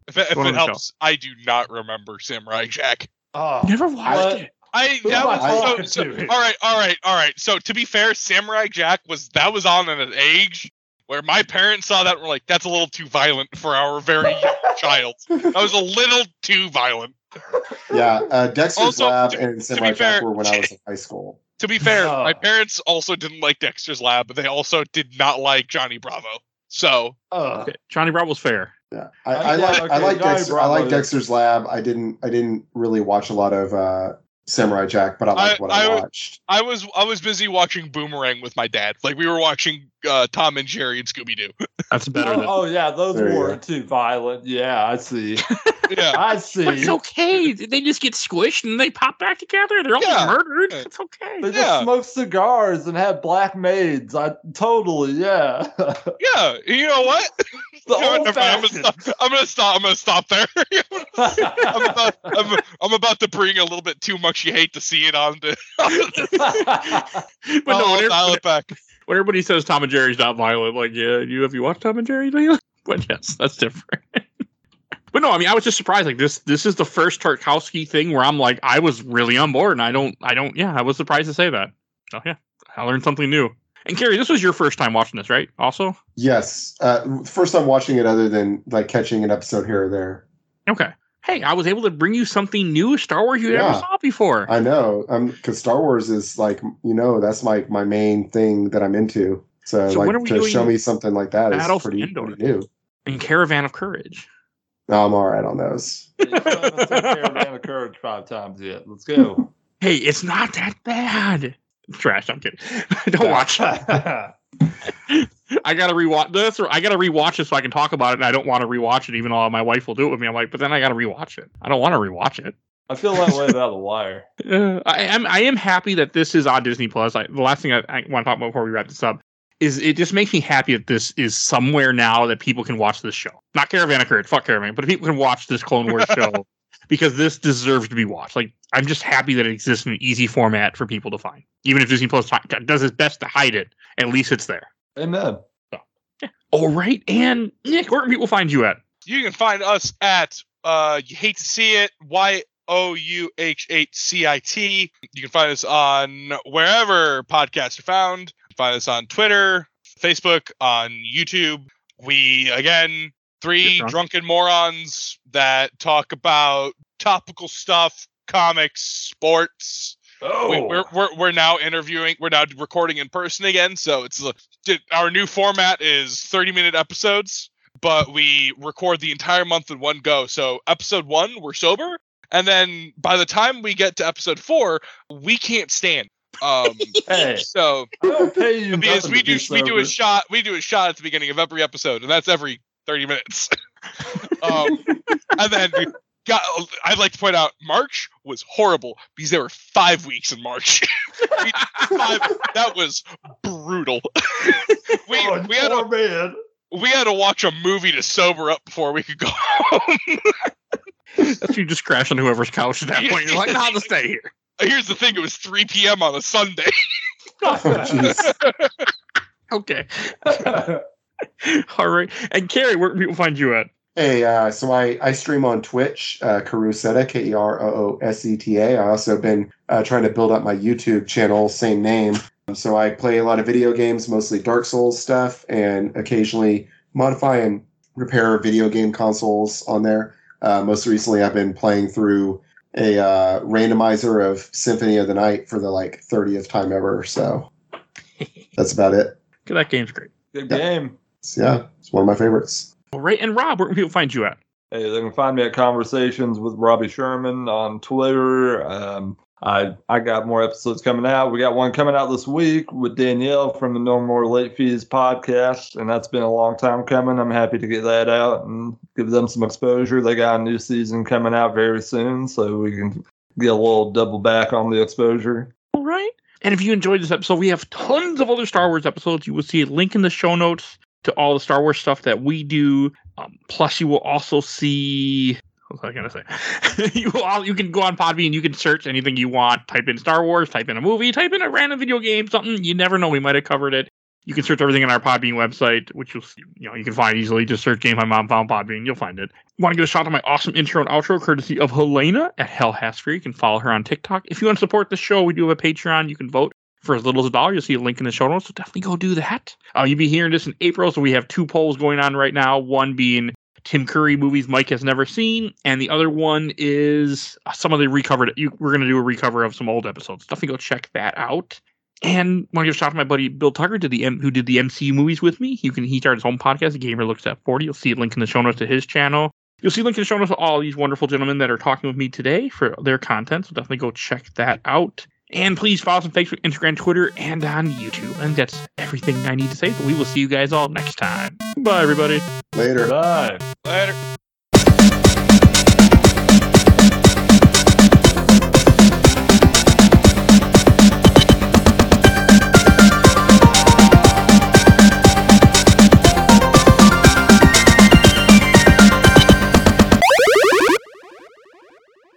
If it, if it the show. helps, I do not remember Samurai Jack. Oh. never watched What? it. I that was so, so all right, all right, all right. So to be fair, Samurai Jack was that was on at an age where my parents saw that and were like, "That's a little too violent for our very young <laughs> child." That was a little too violent. Yeah, uh, Dexter's Also, Lab to- and Samurai be fair- Jack were when I was <laughs> in high school. To be fair, Oh. my parents also didn't like Dexter's Lab, but they also did not like Johnny Bravo. So Ugh. Okay, Johnny Bravo's fair. Yeah, I, I I get- like I like Dexter. I like Dexter's Lab. I didn't I didn't really watch a lot of uh, Samurai Jack, but I like what I, I- watched. I was I was busy watching Boomerang with my dad. Like we were watching uh, Tom and Jerry and Scooby Doo. <laughs> That's better Oh, than. oh, yeah, those There weren't too violent. Yeah, I see. <laughs> Yeah. I see. But it's okay. They just get squished and they pop back together. They're all Yeah. murdered. It's okay. They just smoke cigars and have black maids. I totally, yeah. <laughs> Yeah, you know what? the You know what? old Never mind, I'm, gonna stop, I'm gonna stop. I'm gonna stop there. I'm, about, I'm, I'm about to bring a little bit too much. You hate to see it on the. But no, I'll when, dial it back. When everybody says Tom and Jerry's not violent, like, yeah, you have you watched Tom and Jerry? Leila? <laughs> But yes, that's different. <laughs> but no, I mean, I was just surprised. Like this, this is the first Tartakovsky thing where I'm like, I was really on board, and I don't, I don't, yeah, I was surprised to say that. Oh yeah, I learned something new. And Kerry, this was your first time watching this, right? Also, Yes, uh, first time watching it, other than like catching an episode here or there. okay. Hey, I was able to bring you something new, Star Wars you never saw before. I know, um, because Star Wars is like you know that's like my main thing that I'm into. So, So like to show me something like that is Battle for pretty, Endor? pretty new. and Caravan of Courage. No, I'm all right on those. You still haven't seen Caravan of Courage five times yet. Let's go. <laughs> Hey, it's not that bad. Trash. I'm kidding. <laughs> Don't watch. <laughs> I gotta rewatch this, or I gotta rewatch it so I can talk about it. And I don't want to rewatch it, even though my wife will do it with me. I'm like, but then I gotta rewatch it. I don't want to rewatch it. I feel that way <laughs> about The Wire. Uh, I am. I am happy that this is on Disney Plus. I, the last thing I, I want to talk about before we wrap this up is it just makes me happy that this is somewhere now that people can watch this show. Not Caravan of Courage, fuck Caravan, but people can watch this Clone Wars show <laughs> because this deserves to be watched. Like I'm just happy that it exists in an easy format for people to find, even if Disney Plus does its best to hide it. At least it's there. Amen. All right, and Nick, where can people find you at? You can find us at uh you hate to see it y o u h h c i t. You can find us on wherever podcasts are found. You find us on Twitter, Facebook, on YouTube. We again three drunk. drunken morons that talk about topical stuff, comics, sports. Oh, We, we're, we're we're now interviewing. We're now recording in person again. So it's our new format is 30 minute episodes, but we record the entire month in one go. So episode one, we're sober, and then by the time we get to episode four, we can't stand. Um, <laughs> hey, so I don't pay you because we do be we do a shot we do a shot at the beginning of every episode, and that's every 30 minutes. <laughs> um, and then we got. I'd like to point out March was horrible because there were five weeks in March. <laughs> Five, that was brutal. <laughs> we Oh, we had poor to man. we had to watch a movie to sober up before we could go <laughs> home. That's you just crash on whoever's couch at that point. You're like, nah, I'll just stay here. Here's the thing: it was 3 p.m. on a Sunday. Oh. Okay. All right. And Kerry, where can people find you at? Hey, uh, so I, I stream on Twitch, uh, Kerooseta, K E R O O S E T A. I also been uh, trying to build up my YouTube channel, same name. So I play a lot of video games, mostly Dark Souls stuff, and occasionally modify and repair video game consoles on there. Uh, most recently, I've been playing through a uh, randomizer of Symphony of the Night for the like 30th time ever. So <laughs> that's about it. 'Cause that game's great. Good Yeah. game. So, yeah, it's one of my favorites. All right. And Rob, where can people find you at? Hey, they can find me at Conversations with Robbie Sherman on Twitter. Um, I I got more episodes coming out. We got one coming out this week with Danielle from the No More Late Fees podcast, and that's been a long time coming. I'm happy to get that out and give them some exposure. They got a new season coming out very soon, so we can get a little double back on the exposure. All right. And if you enjoyed this episode, we have tons of other Star Wars episodes. You will see a link in the show notes to all the Star Wars stuff that we do. Um, plus, you will also see. What was I gonna say? <laughs> you all, you can go on Podbean you can search anything you want. Type in Star Wars, type in a movie, type in a random video game, something you never know. We might have covered it. You can search everything on our Podbean website, which you'll see, you know you can find easily. Just search "Game My Mom Found Podbean," you'll find it. Want to give a shout out to my awesome intro and outro, courtesy of Helena at Hel Hath Fury. You can follow her on TikTok. If you want to support the show, we do have a Patreon. You can vote for as little as a dollar. You'll see a link in the show notes. So definitely go do that. Uh, you'll be hearing this in April. So we have two polls going on right now. One being Tim Curry movies Mike has never seen, and the other one is some of the recovered. You, we're going to do a recover of some old episodes. Definitely go check that out. And want to give a shout out to my buddy Bill Tucker, did the M, who did the MCU movies with me. You can he started his own podcast, Gamer Looks at Forty. You'll see a link in the show notes to his channel. You'll see a link in the show notes to all these wonderful gentlemen that are talking with me today for their content. So definitely go check that out. And please follow us on Facebook, Instagram, Twitter, and on YouTube. And that's everything I need to say. But we will see you guys all next time. Bye, everybody. Later. Bye. Later.